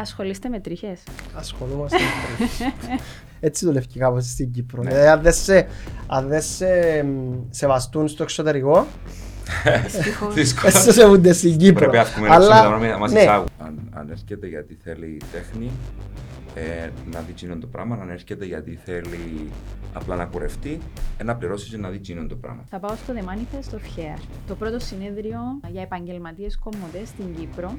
Ασχολείστε με τρίχες. Ασχολούμαστε με τρίχες. Έτσι δουλεύει κάπως στην Κύπρο. Δηλαδή, αν δεν σε, αν δεν σε μ, σεβαστούν στο εξωτερικό, Δυστυχώς. Δύσκολα. έτσι σε σεβούνται στην Κύπρο. Πρέπει να έχουμε Αλλά, ένα να μας ναι, εισάγουν. Αν, αν έρχεται γιατί θέλει τέχνη, ε, να δει τσίνον το πράγμα. Αν έρχεται γιατί θέλει απλά να κουρευτεί, ε, να πληρώσει και να δει τσίνον το πράγμα. Θα πάω στο The Manifest of Hair, το πρώτο συνέδριο για επαγγελματίες κομμωτές στην Κύπρο,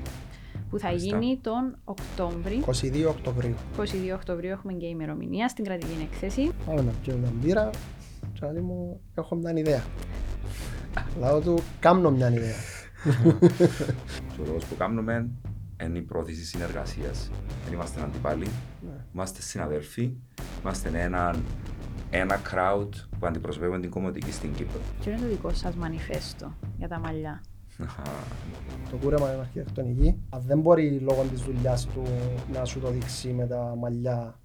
που θα Μάλιστα. γίνει τον Οκτώβρη. 22 Οκτωβρίου. 22 Οκτωβρίου έχουμε και ημερομηνία στην κρατική έκθεση. Πάμε να πιούμε μια μπύρα και να μου έχω μια ιδέα. Λάω του, κάμνω μια ιδέα. Και ο λόγος που κάνουμε είναι η πρόθεση συνεργασίας. Δεν είμαστε αντιπάλοι, Ναι. είμαστε συναδέλφοι, είμαστε ένα, ένα crowd που αντιπροσωπεύουν την κομμωτική στην Κύπρο. Ποιο είναι το δικό σας μανιφέστο για τα μαλλιά; Το κούρεμα είναι αρχιτεκτονική. Αν δεν μπορεί λόγω της δουλειάς του να σου το δείξει με τα μαλλιά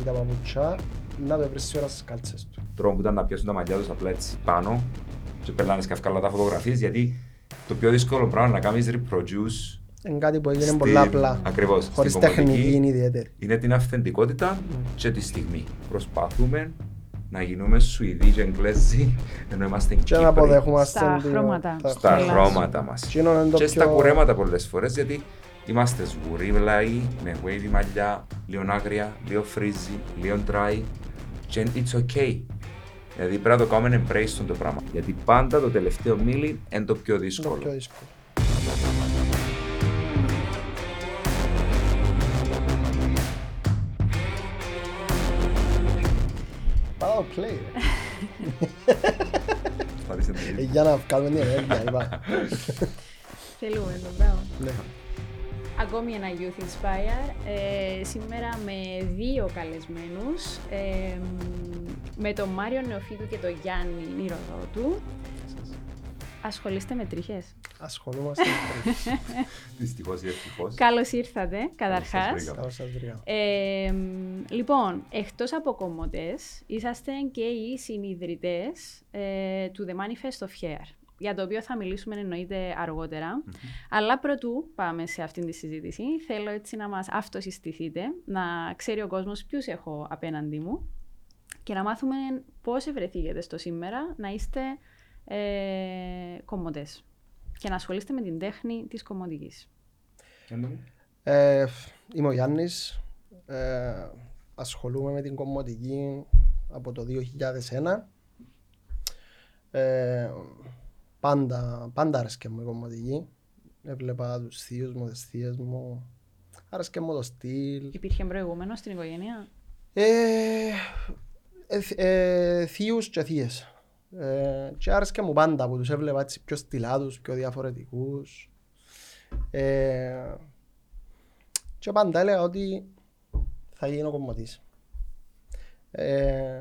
ή τα παπουτσιά, να το βρει ώρα στις κάλτσες του. τρόπο που ήταν να πιάσουν τα μαλλιά τους απλά έτσι πάνω και περνάνε σκαφκαλά τα φωτογραφίες γιατί το πιο δύσκολο πράγμα να κάνεις reproduce Είναι κάτι που έγινε στην- πολλά απλά. ακριβώς, Χωρίς στην κομμωτική, τεχνική είναι ιδιαίτερη. είναι την αυθεντικότητα και τη στιγμή. Προσπαθούμε να γίνουμε Σουηδοί και Εγγλέζοι ενώ είμαστε Και να Κύπροι αποδεχόμαστε Στα την- χρώματα. τα στα Ελλάς. χρώματα μας Εκείνο είναι το και στα πιο- κουρέματα πολλές φορές γιατί είμαστε σγουρίλαοι με wavy μαλλιά, λίγο άγρια, λίγο φρίζι, λίγο dry και it's okay. Δηλαδή πρέπει να το κάνουμε embrace στον το πράγμα. Γιατί πάντα το τελευταίο μίλι είναι το πιο είναι το δύσκολο. πιο δύσκολο. Πάω το play, ρε. Ευχαριστώ Ε, πολύ. Για να βγάλουμε την ενέργεια, είπα. Θέλουμε το μπράβο. Ναι. Ακόμη ένα Youth Inspire. Ε, σήμερα με δύο καλεσμένους. Ε, μ, με τον Μάριο Νεοφίτου και τον Γιάννη Νηροδότου. Ασχολείστε με τρίχες. Ασχολούμαστε με τρίχες. Δυστυχώς ή ευτυχώς. Καλώς ήρθατε, καταρχάς. βρήκα. Καλώς σας βρήκα. Ε, μ, λοιπόν, εκτός από κομμωτές, είσαστε και οι συνειδητές ε, του The Manifest of Hair, για το οποίο θα μιλήσουμε εννοείται αργότερα. Αλλά πρωτού πάμε σε αυτήν τη συζήτηση, θέλω έτσι να μας αυτοσυστηθείτε, να ξέρει ο κόσμος ποιους έχω απέναντί μου και να μάθουμε πώς ευρεθήκετε στο σήμερα να είστε ε, κομμωτές και να ασχολείστε με την τέχνη της κομμωτικής. Ε, Είμαι ο Γιάννης. Ε, Ασχολούμαι με την κομμωτική από το 2001. Ε, Πάντα, πάντα άρεσκε μου η κομμωτική. Έβλεπα τους θείους μου, τις θείες μου. Άρεσκε μου το στυλ. Υπήρχε προηγούμενος στην οικογένεια; Ε, ε, θ- ε, θείους και θείες. Ε, και άρεσκε μου πάντα που τους έβλεπα έτσι πιο στυλάτους, πιο διαφορετικούς. Ε, και πάντα έλεγα ότι θα γίνω κομμωτής. Ε,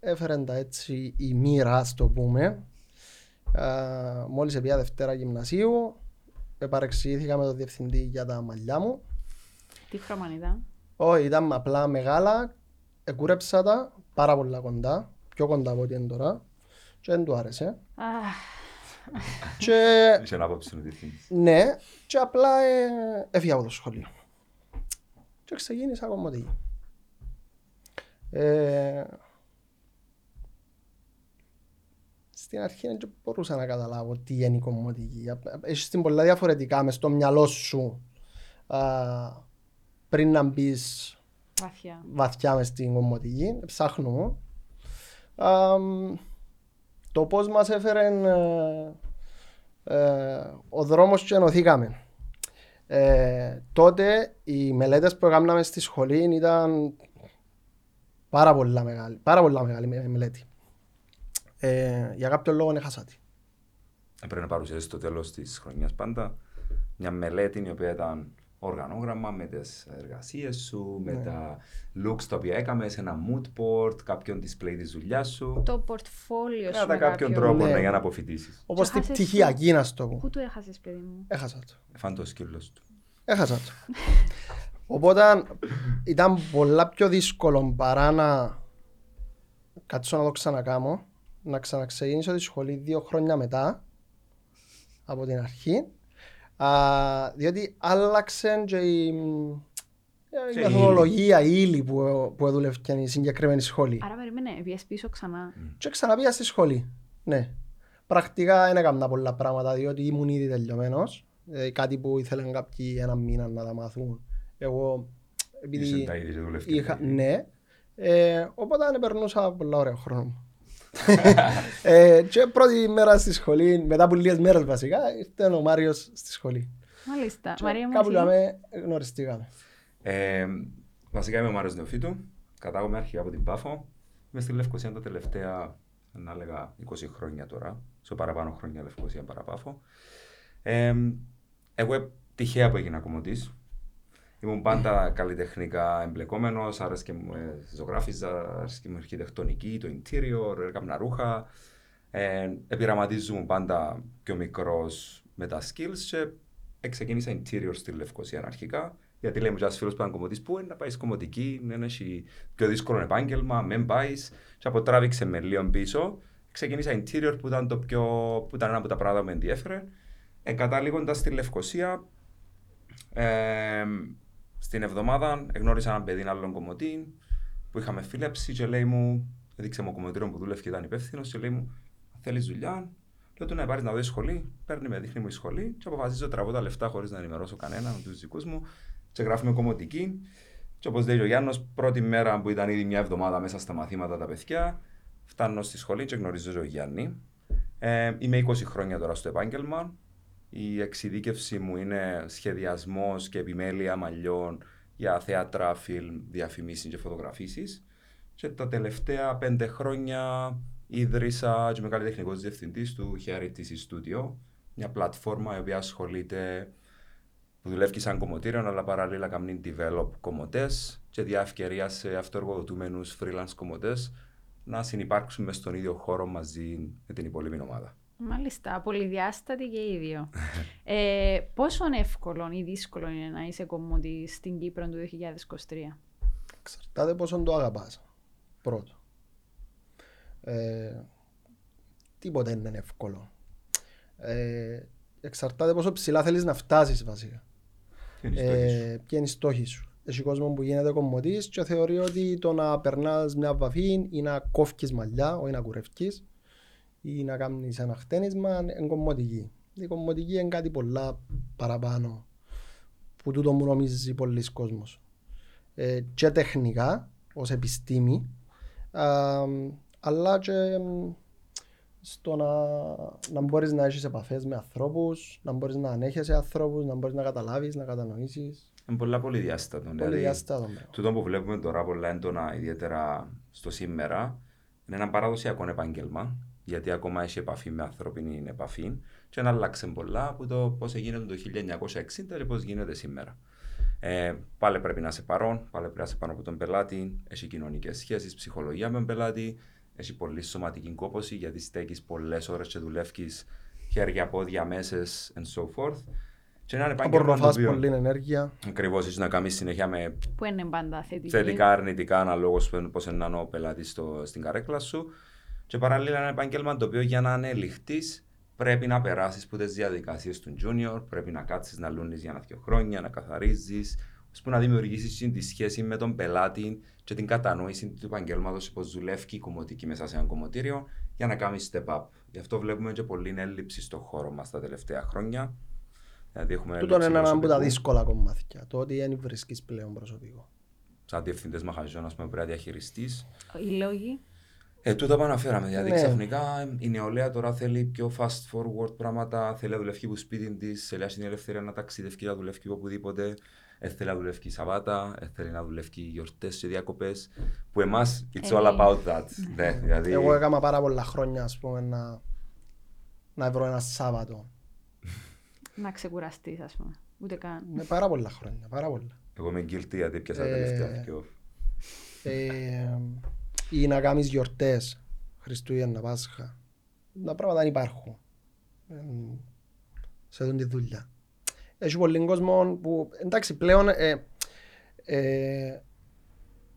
έφερε τα έτσι η μοίρα, ας το πούμε. Ε, μόλις πήγα Δευτέρα Γυμνασίου, επαρεξηγήθηκα με τον διευθυντή για τα μαλλιά μου. Τι χρώμα ήταν; Όχι, ήταν απλά μεγάλα, εκούρεψα τα πάρα πολλά κοντά, πιο κοντά από ό,τι είναι τώρα και δεν του άρεσε. Αχ, και Είχε ένα απόψη ο διευθυντής. ναι, και απλά ε, έφυγα από το σχολείο. Και ξεκίνησα κομμωτική. Ε, στην αρχή δεν μπορούσα να καταλάβω τι είναι η κομμωτική. Έχεις την πολλά διαφορετικά μες στο μυαλό σου α, πριν να μπεις βαθιά. βαθιά μες στην κομμωτική, ψάχνουμε. Αμ, το πώς μας έφερε ε, ε, ο δρόμος και ενωθήκαμε. Ε, τότε οι μελέτες που έκαναμε στη σχολή ήταν πάρα πολλά μεγάλη, πάρα πολλά μεγάλη με- μελέτη. Ε, για κάποιον λόγο έχασα τη. Έπρεπε να παρουσιάσεις στο τέλος της χρονιάς πάντα μια μελέτη η οποία ήταν οργανόγραμμα με τις εργασίες σου, με Ναι. τα looks τα οποία έκαμε σε ένα mood board, κάποιον display της δουλειάς σου. Το πορτφόλιο σου Κατά με κάποιον κάποιον- τρόπο Ναι. ναι, για να αποφοιτήσεις. Όπως την χάσες πτυχιακή να στο πω. Πού το έχασες παιδί μου; Έχασα το. Φάνε το σκύλος του. Έχασα το. Οπότε ήταν πολλά πιο δύσκολο παρά να κάτσω να το ξανακάμω, να ξαναξεκινήσω τη σχολή δύο χρόνια μετά από την αρχή. Α, διότι άλλαξε και η, η Και η μεθοδολογία, η ύλη που, που δούλευκε η συγκεκριμένη σχολή. Άρα περίμενε, βγες πίσω ξανά. Και ξαναπήγα στη σχολή. Ναι. Πρακτικά δεν έκανα πολλά πράγματα διότι ήμουν ήδη τελειωμένος. Ε, κάτι που ήθελαν κάποιοι ένα μήνα να τα μάθουν. Εγώ επειδή Είσαι τα ίδια και δουλεύκες είχα, τα ίδια. ναι, ε, οπότε δεν περνούσα πολλά ωραία χρόνο μου. Ε, και πρώτη μέρα στη σχολή, μετά από λίγες μέρες βασικά, ήρθε ο Μάριος στη σχολή. Μάλιστα. Και Μαρία μου, κάπου εσύ; λέμε γνωριστήκαμε. Ε, βασικά είμαι ο Μάριος Νεοφίτου. Κατάγομαι αρχικά από την Πάφο. Είμαι στη Λευκοσία τα τελευταία, να λέγα, 20 χρόνια τώρα. Σε παραπάνω χρόνια Λευκοσία παρά Πάφο. Ε, εγώ ε, τυχαία που έγινα κομμωτής. Ήμουν πάντα καλλιτεχνικά εμπλεκόμενος, άρεσε μου, ε, ζωγράφιζα, άρεσε και μου η αρχιτεκτονική, το interior, έκανα ρούχα. Ε, επειραματίζομαι πάντα πιο μικρός με τα skills και ξεκίνησα interior στη Λευκοσία αρχικά. Γιατί λέμε για φίλους που ήταν κομμωτής, πού είναι να πάεις κομμωτική, είναι έχει πιο δύσκολο επάγγελμα, μην πάεις. Και από τράβηξε με λίγο πίσω. Ξεκίνησα interior που ήταν, το πιο, που ήταν ένα από τα πράγματα που με ενδιέφερε. Εγκαταλείγοντας στη Λευκοσία, ε, στην εβδομάδα εγνώρισα έναν παιδί άλλον κομμωτή που είχαμε φίλεψη και λέει μου, έδειξε μου κομμωτήριο που δούλευε και ήταν υπεύθυνος και λέει μου, θέλεις δουλειά. Λέω του να πάρεις να δεις σχολή. Παίρνει με, δείχνει μου η σχολή και αποφασίζω τραβώ τα λεφτά χωρίς να ενημερώσω κανέναν τους δικούς μου και γράφουμε κομμωτική. Και όπως λέει ο Γιάννος, πρώτη μέρα που ήταν ήδη μια εβδομάδα μέσα στα μαθήματα τα παιδιά, φτάνω στη σχολή και γνωρίζω τον Γιάννη. Ε, είμαι 20 χρόνια τώρα στο επάγγελμα. Η εξειδίκευση μου είναι σχεδιασμός και επιμέλεια μαλλιών για θέατρα, φιλμ, διαφημίσεις και φωτογραφίσεις. Και τα τελευταία πέντε χρόνια ίδρυσα και είμαι καλλιτεχνικός διευθυντής του Heritage Studio, μια πλατφόρμα η οποία ασχολείται που δουλεύει σαν κομμωτήριο, αλλά παράλληλα κάνει develop κομμωτές και διά ευκαιρία σε αυτοεργοδοτούμενους freelance κομμωτές να συνεπάρξουν μες στον ίδιο χώρο μαζί με την υπόλοιπη ομάδα. Μάλιστα, πολυδιάστατη και οι δύο. ε, πόσο εύκολο ή δύσκολο είναι να είσαι κομμωτή στην Κύπρο του 2023. Εξαρτάται πόσο το αγαπάς. Πρώτο. Ε, τίποτα δεν είναι εύκολο. Ε, εξαρτάται πόσο ψηλά θέλεις να φτάσεις βασικά. Ποιο είναι η στόχη σου; Ε, ποια είναι η στόχη σου; Έχει κόσμο που γίνεται κομμωτής και θεωρεί ότι το να περνάς μια βαφή ή να κόφκεις μαλλιά, όχι να κουρευκείς ή να κάνεις ένα χτένισμα είναι κομμωτική. Η κομμωτική είναι κάτι πολλά παραπάνω που τούτο μου νομίζεις πολλοί κόσμος. Ε, και τεχνικά, ως επιστήμη, α, αλλά και μ, στο να, να μπορείς να έχεις επαφές με ανθρώπους, να μπορείς να ανέχεσαι ανθρώπους, να μπορείς να καταλάβεις, να κατανοήσεις. Είναι πολλά πολυδιάστατο. Πολύ Δηλαδή, διάστατο πράγμα. τούτο που βλέπουμε τώρα πολλά έντονα, ιδιαίτερα στο σήμερα, είναι ένα παραδοσιακό επάγγελμα, γιατί ακόμα έχει επαφή με ανθρώπινη επαφή και να αλλάξει πολλά από το πώς έγινε το 1960 και πώς γίνεται σήμερα. Ε, πάλι πρέπει να είσαι παρόν, πάλι πρέπει να είσαι πάνω από τον πελάτη, έχει κοινωνικές σχέσεις, ψυχολογία με τον πελάτη, έχει πολύ σωματική κόπωση γιατί στέκεις πολλές ώρες και δουλεύει χέρια, πόδια, μέσες and so forth. Και είναι ένα επάγγελμα το Απορροφάς οποίο πολλή ενέργεια. ακριβώς έχει να κάνεις συνέχεια με Που είναι πάντα θετική. θετικά, αρνητικά, αναλόγως πώς είναι ο πελάτης στην καρέκλα σου. Και παράλληλα ένα επάγγελμα το οποίο για να ανελιχθεί πρέπει να περάσεις από τι διαδικασίες του junior, πρέπει να κάτσεις να λούνει για ένα-δύο χρόνια, να καθαρίζεις, ώστε να δημιουργήσεις τη σχέση με τον πελάτη και την κατανόηση του επαγγέλματος πώ δουλεύει η κομμωτική μέσα σε ένα κομμωτήριο για να κάνεις step up. Γι' αυτό βλέπουμε και πολλή έλλειψη στο χώρο μας τα τελευταία χρόνια. Δηλαδή έχουμε Τούτο είναι έλλειψη ένα από τα προσωπικού. δύσκολα κομμάτια. Το ότι δεν βρίσκεις πλέον προσωπικό. Σαν διευθυντές μαχαζιών, ας πούμε, πρέπει να διαχειριστείς. Οι λόγοι. Ε, τούτα που αναφέραμε. Δηλαδή, Ναι. ξαφνικά η νεολαία τώρα θέλει πιο fast forward πράγματα. Θέλει να δουλεύει που σπίτι της, θέλει να έχει την ελευθερία να ταξιδεύει, να δουλεύει οπουδήποτε. Ε, θέλει να δουλεύει Σαββάτα, ε, θέλει να δουλεύει γιορτές και διακοπές. Που εμάς, it's all Ε, about that. Ναι, δηλαδή, Εγώ έκανα πάρα πολλά χρόνια, ας πούμε, να, να βρω ένα Σάββατο. Να ξεκουραστείς, ας πούμε. Ούτε καν. Με πάρα πολλά χρόνια, πάρα πολλά. εγώ είμαι guilty γιατί πιάσα τα Ε, τελευταία πιο. Ε, ή να κάνεις γιορτές, Χριστούγεννα, Πάσχα. Τα πράγματα δεν υπάρχουν ε, σε αυτή τη δουλειά. Έχει πολλοί κόσμο που, εντάξει, πλέον ε, ε,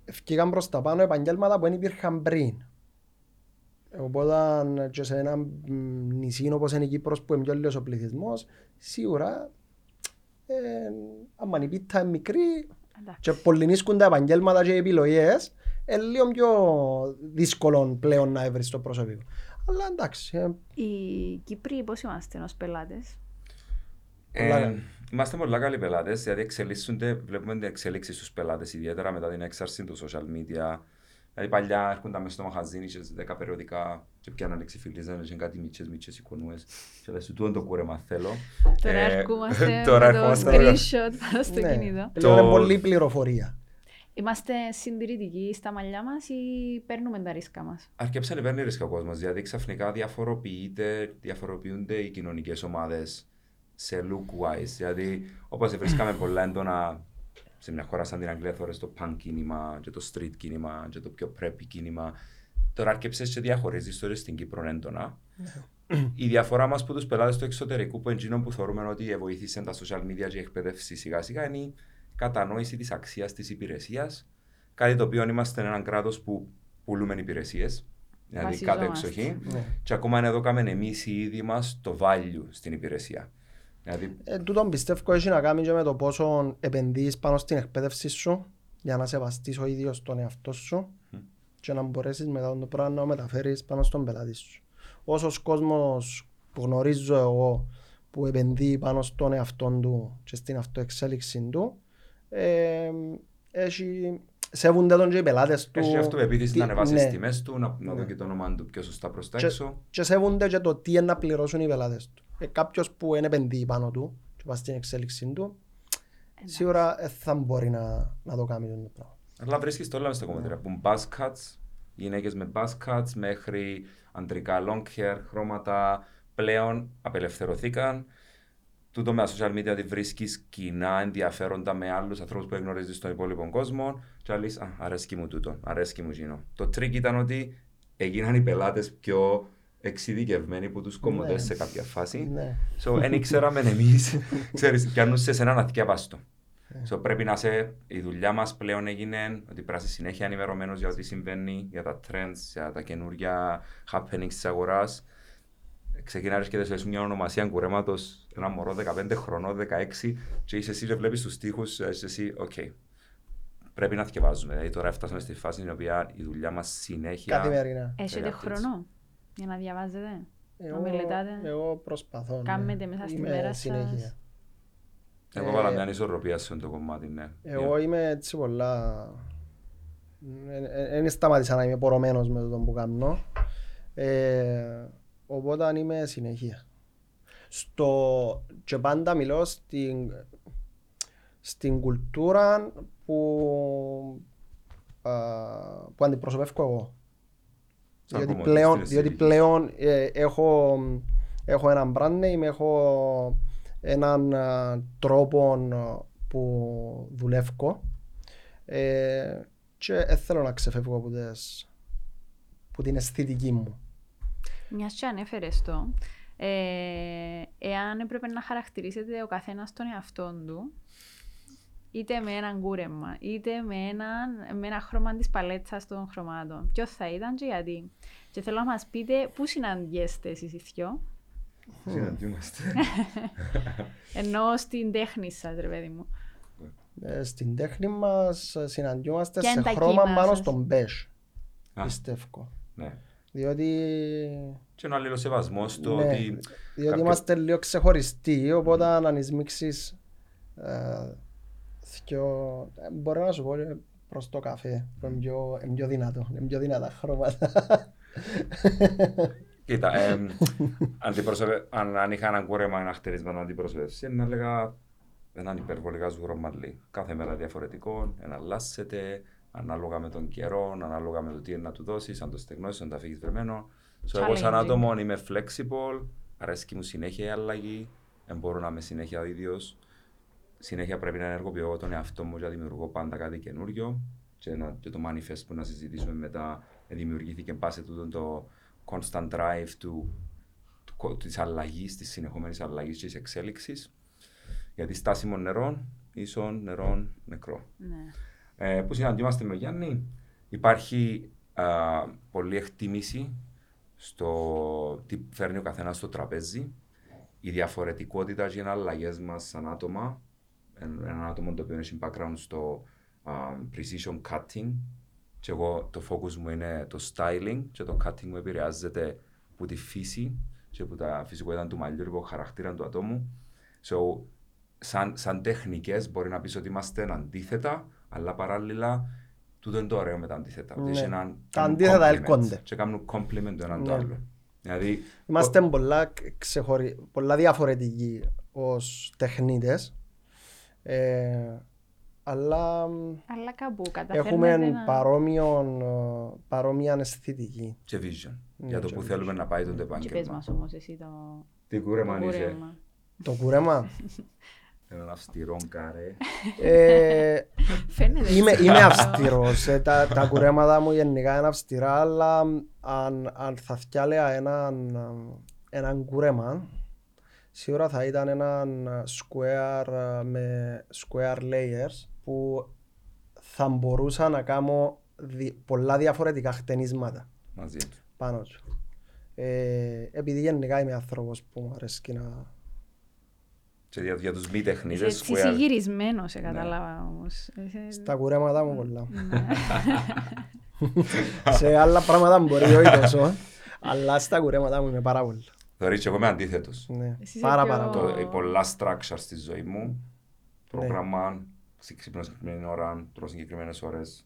ευκήγαν προς τα πάνω επαγγέλματα που δεν υπήρχαν πριν. Οπότε και σε ένα μ, νησί όπως είναι η Κύπρος που είναι πιο λίγος ο πληθυσμός, σίγουρα Ε, άμα η πίτα είναι μικρή Εντάξει. και πολυνίσκουν τα επαγγέλματα και οι επιλογές, είναι λίγο πιο δύσκολο πλέον να έβρεις το προσωπικό. Αλλά εντάξει, ε, Οι Κύπροι πώς είμαστε ως πελάτες; Πολλά Ε, καλή. είμαστε πολλά καλοί πελάτες, δηλαδή εξελίσσονται, βλέπουμε την εξέλιξη στους πελάτες, ιδιαίτερα μετά την έξαρση του social media. Δηλαδή παλιά έρχονταν μέσα στο μαχαζίνι, είχες 10 περιοδικά και πιάναν εξυφιλίζαν, είχαν κάτι μίτσες, μίτσες εικονούες και λες, τούτο το κούρεμα θέλω. Τώρα Ε, ερχόμαστε τώρα με το ερχόμαστε με- screenshot πάνω στο ναι, κινητό. πλέον Το- είναι πολύ πληροφορία. Είμαστε συντηρητικοί στα μαλλιά μας ή παίρνουμε τα ρίσκα μας; Αρκέψαν παίρνει ρίσκα ο κόσμος, δηλαδή ξαφνικά διαφοροποιείται, διαφοροποιούνται οι κοινωνικές ομάδες σε look-wise. Δηλαδή, όπως βρίσκαμε πολλά έντονα σε μια χώρα σαν την Αγγλία, θωρείς το punk κίνημα και το street κίνημα και το πιο preppy κίνημα. Τώρα αρκέψες και διαχωρίζεις τώρα στην Κύπρο έντονα. Η διαφορά μας που τους πελάτες του εξωτερικού που εντζήνων που θεωρούμε ότι βοήθησαν τα social media και η εκπαίδευση σιγά σιγά είναι η κατανόηση της αξίας της υπηρεσίας. Κάτι το οποίο είμαστε έναν κράτος που πουλούμε υπηρεσίες. Δηλαδή κάτω Βασιζόμαστε. εξοχή. Ναι. Και ακόμα είναι εδώ κάμε εμείς οι ίδιοι μας το value στην υπηρεσία. Δηλαδή, Ε, τούτον πιστεύω έχει να κάνει και με το πόσο επενδύεις πάνω στην εκπαίδευση σου για να σεβαστείς ο ίδιος τον εαυτό σου και να μπορέσεις μετά το πράγμα να το μεταφέρεις πάνω στον πελάτη σου. Όσος κόσμος που γνωρίζω εγώ που επενδύει πάνω στον εαυτό του και στην αυτοεξέλιξη του ε, έχει, σέβονται τον και οι πελάτες του. έχει αυτοεπίθεση τι- να ανεβάσει ναι. τις τιμές του, να, να δω και το όνομα του πιο σωστά προς τα Και- έξω. και σέβονται και το τι είναι να πληρώσουν οι πελάτες του. Ε, κάποιος που δεν επενδύει πάνω του και πάει στην εξέλιξη του, σίγουρα δεν θα μπορεί να, να το κάνει το πράγμα. Αλλά βρίσκεις το όλα μες στα κομμάτια. Από buzz cuts, γυναίκες με buzz cuts, μέχρι αντρικά long hair, χρώματα, πλέον απελευθερωθήκαν. Τούτο με τα social media ότι βρίσκεις κοινά ενδιαφέροντα με άλλους ανθρώπους που γνωρίζεις στον υπόλοιπο κόσμο και να λες, α, αρέσκει μου τούτο, αρέσκει μου εκείνο. Το τρίκ ήταν ότι έγιναν οι πελάτες πιο εξειδικευμένοι που τους κομμωτές σε κάποια φάση. Ναι. So, δεν ήξεραμε εμείς, ξέρεις, πιάνουν σε έναν αθιάβαστο. So, πρέπει να σε, η δουλειά μας πλέον έγινε ότι πρέπει να είσαι συνέχεια ενημερωμένος για ό,τι συμβαίνει, για τα trends, για τα καινούργια happenings της αγοράς. Ξεκινάρεις και δεν σου μια ονομασία κουρέματος, ένα μωρό 15 χρονών, 16 και είσαι εσύ και βλέπεις τους τοίχους, είσαι εσύ, οκ. Πρέπει να θυκευάζουμε. Δηλαδή τώρα έφτασαμε στη φάση στην οποία η δουλειά μας συνέχεια... Καθημερινά. Έχετε updates. χρόνο για να διαβάζετε. Να Εγώ, μελετάτε; εγώ προσπαθώ. ναι. Κάνετε μέσα στη Είμαι μέρα σας. συνέχεια. Εγώ βάλα μια ισορροπία σε αυτό το κομμάτι, ναι. Εγώ είμαι έτσι πολλά... Δεν σταματήσα να είμαι πορωμένος με το που κάνω. Ε, οπότε είμαι συνεχεία. Στο... Και πάντα μιλώ στην, στην κουλτούρα που, α, που αντιπροσωπεύω εγώ. Σαν Διότι κομμωτής πλέον, της διότι ηλικίας. πλέον ε, έχω, έχω έναν brand name, έχω έναν α, τρόπο α, που δουλεύω ε, και δεν θέλω να ξεφεύγω από, τις, από την αισθητική μου. Μιας και ανέφερες το, ε, εάν έπρεπε να χαρακτηρίσετε ο καθένας τον εαυτό του, είτε με έναν κούρεμα, είτε με, έναν, με ένα χρώμα της παλέτσα των χρωμάτων, ποιος θα ήταν και γιατί. Και θέλω να μας πείτε πού συναντιέστε εσείς οι δυο, Συναντιούμαστε. ενώ στην τέχνη σας, ρε παιδί μου. Ε, στην τέχνη μας ε, συναντιόμαστε Ποια σε είναι τα χρώμα κύμα πάνω σας; στον beige, Α. πιστεύω. Ναι. Διότι, Και ένα άλλο σεβασμό στο ναι, ότι. διότι κάποιο- είμαστε λίγο ξεχωριστοί, οπότε αν ανισμίξεις ε, δυο- ε, μπορώ να σου πω ε, προς το καφέ, που είναι πιο, είναι πιο δυνατό, είναι πιο δυνατά χρώματα. Κοίτα, εμ, αντιπροσωπε... αν, αν είχα έναν κούρεμα ένα χτερισμένο αντιπροσωπεύση, να έλεγα έναν υπερβολικά σγουρό μαλλί. Κάθε μέρα διαφορετικό, εναλλάσσεται, ανάλογα με τον καιρό, ανάλογα με το τι είναι να του δώσεις, αν το στεγνώσεις, αν το αφήγει βρεμένο. So, εγώ σαν Challenging. άτομο είμαι flexible, αρέσκει μου συνέχεια η αλλαγή, δεν μπορώ να είμαι συνέχεια ο ίδιος. Συνέχεια πρέπει να ενεργοποιώ εγώ τον εαυτό μου για να δημιουργώ πάντα κάτι καινούριο. Και, να, και το manifest που να συζητήσουμε μετά ε, δημιουργήθηκε πάση τούτο το constant drive του, του, της αλλαγής, της συνεχόμενης αλλαγής και της εξέλιξης. Γιατί στάσιμο νερό, ίσον νερό, νεκρό. Ναι. Ε, που συναντιόμαστε με Γιάννη, υπάρχει α, πολλή εκτίμηση στο τι φέρνει ο καθένας στο τραπέζι. Η διαφορετικότητα και οι αλλαγέ μας σαν άτομα εν- έναν άτομο το οποίο έχει background στο α, precision cutting και εγώ το focus μου είναι το styling και το cutting μου επηρεάζεται από τη φύση και από τα φυσικότητα του μαλλιού, από το χαρακτήρα του ατόμου. So, σαν, σαν τεχνικές μπορεί να πεις ότι είμαστε αντίθετα, αλλά παράλληλα τούτο είναι το ωραίο με τα αντίθετα. ότι Ναι. έχει έναν- Τα κάνουν αντίθετα complement ελκόνται. Και κάνουν compliment το έναν το Ναι. άλλο. Δηλαδή, Είμαστε πολλά, ξεχωρι... πολλά διαφορετικοί ως τεχνίτες. Ε, αλλά μ, Αλλά κάπου καταφέρνετε έχουμε να... παρόμοιον, ε, παρόμοια αισθητική. και vision. Ναι, για το και που vision. θέλουμε να πάει τον Και πες επάγγελμα. μας όμως εσύ το, Τι το κούρεμα είσαι. κούρεμα. Το κούρεμα; Έναν αυστηρό καρέ. ε, Φαίνεται. είμαι, έτσι. είμαι αυστηρός. Ε, τα, τα κουρέματα μου γενικά είναι αυστηρά, αλλά αν, αν θα φτιάλεα έναν, έναν κούρεμα, σίγουρα θα ήταν έναν square ε, με square layers που θα μπορούσα να κάνω δι- πολλά διαφορετικά χτενίσματα Μαζί του. πάνω του. Ε, επειδή γενικά είμαι άνθρωπος που μου αρέσει να... Και για, για τους μη Είσαι τεχνίτες, έτσι είσαι square. γυρισμένος, σε Ναι. κατάλαβα όμως. Είσαι- Στα κουρέματα μου πολλά. Ναι. Σε άλλα πράγματα μπορεί όχι τόσο, αλλά στα κουρέματα μου είμαι πάρα πολύ. Θεωρείς και εγώ είμαι αντίθετος. Ναι. Εσύ είσαι Πάρα πιο- πάρα πολύ. Το, ε, πολλά structure στη ζωή μου. Πρόγραμμα, ξυ- ξυπνώ συγκεκριμένη ώρα, τρώω συγκεκριμένες ώρες.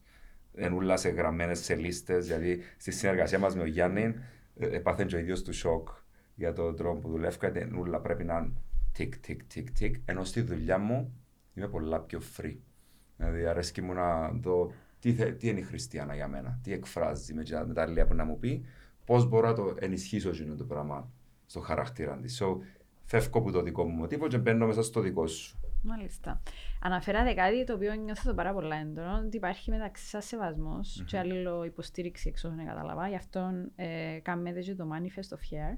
Ενούλα σε γραμμένες σε λίστες, γιατί στη συνεργασία μας με ο Γιάννη ε, έπαθε και ο ίδιος του σοκ για τον τρόπο που δουλεύω, γιατί ενούλα πρέπει να είναι τικ, τικ, τικ, τικ, ενώ στη δουλειά μου είμαι πολλά πιο free. Δηλαδή αρέσκει μου να δω τι, θε- τι είναι η Χριστιανά για μένα, τι εκφράζει με, τα- με τα λόγια που να μου πει, πώς μπορώ να το ενισχύσω εκείνο το πράγμα στο χαρακτήρα της. So, φεύγω από το δικό μου μοτίβο και μπαίνω μέσα στο δικό σου. Μάλιστα. Αναφέρατε κάτι το οποίο νιώθω το πάρα πολλά έντονο, ότι υπάρχει μεταξύ σας σεβασμός και αλληλο υποστήριξη εξ όσων κατάλαβα. Γι' αυτό ε, κάνετε και το Manifest of Hair.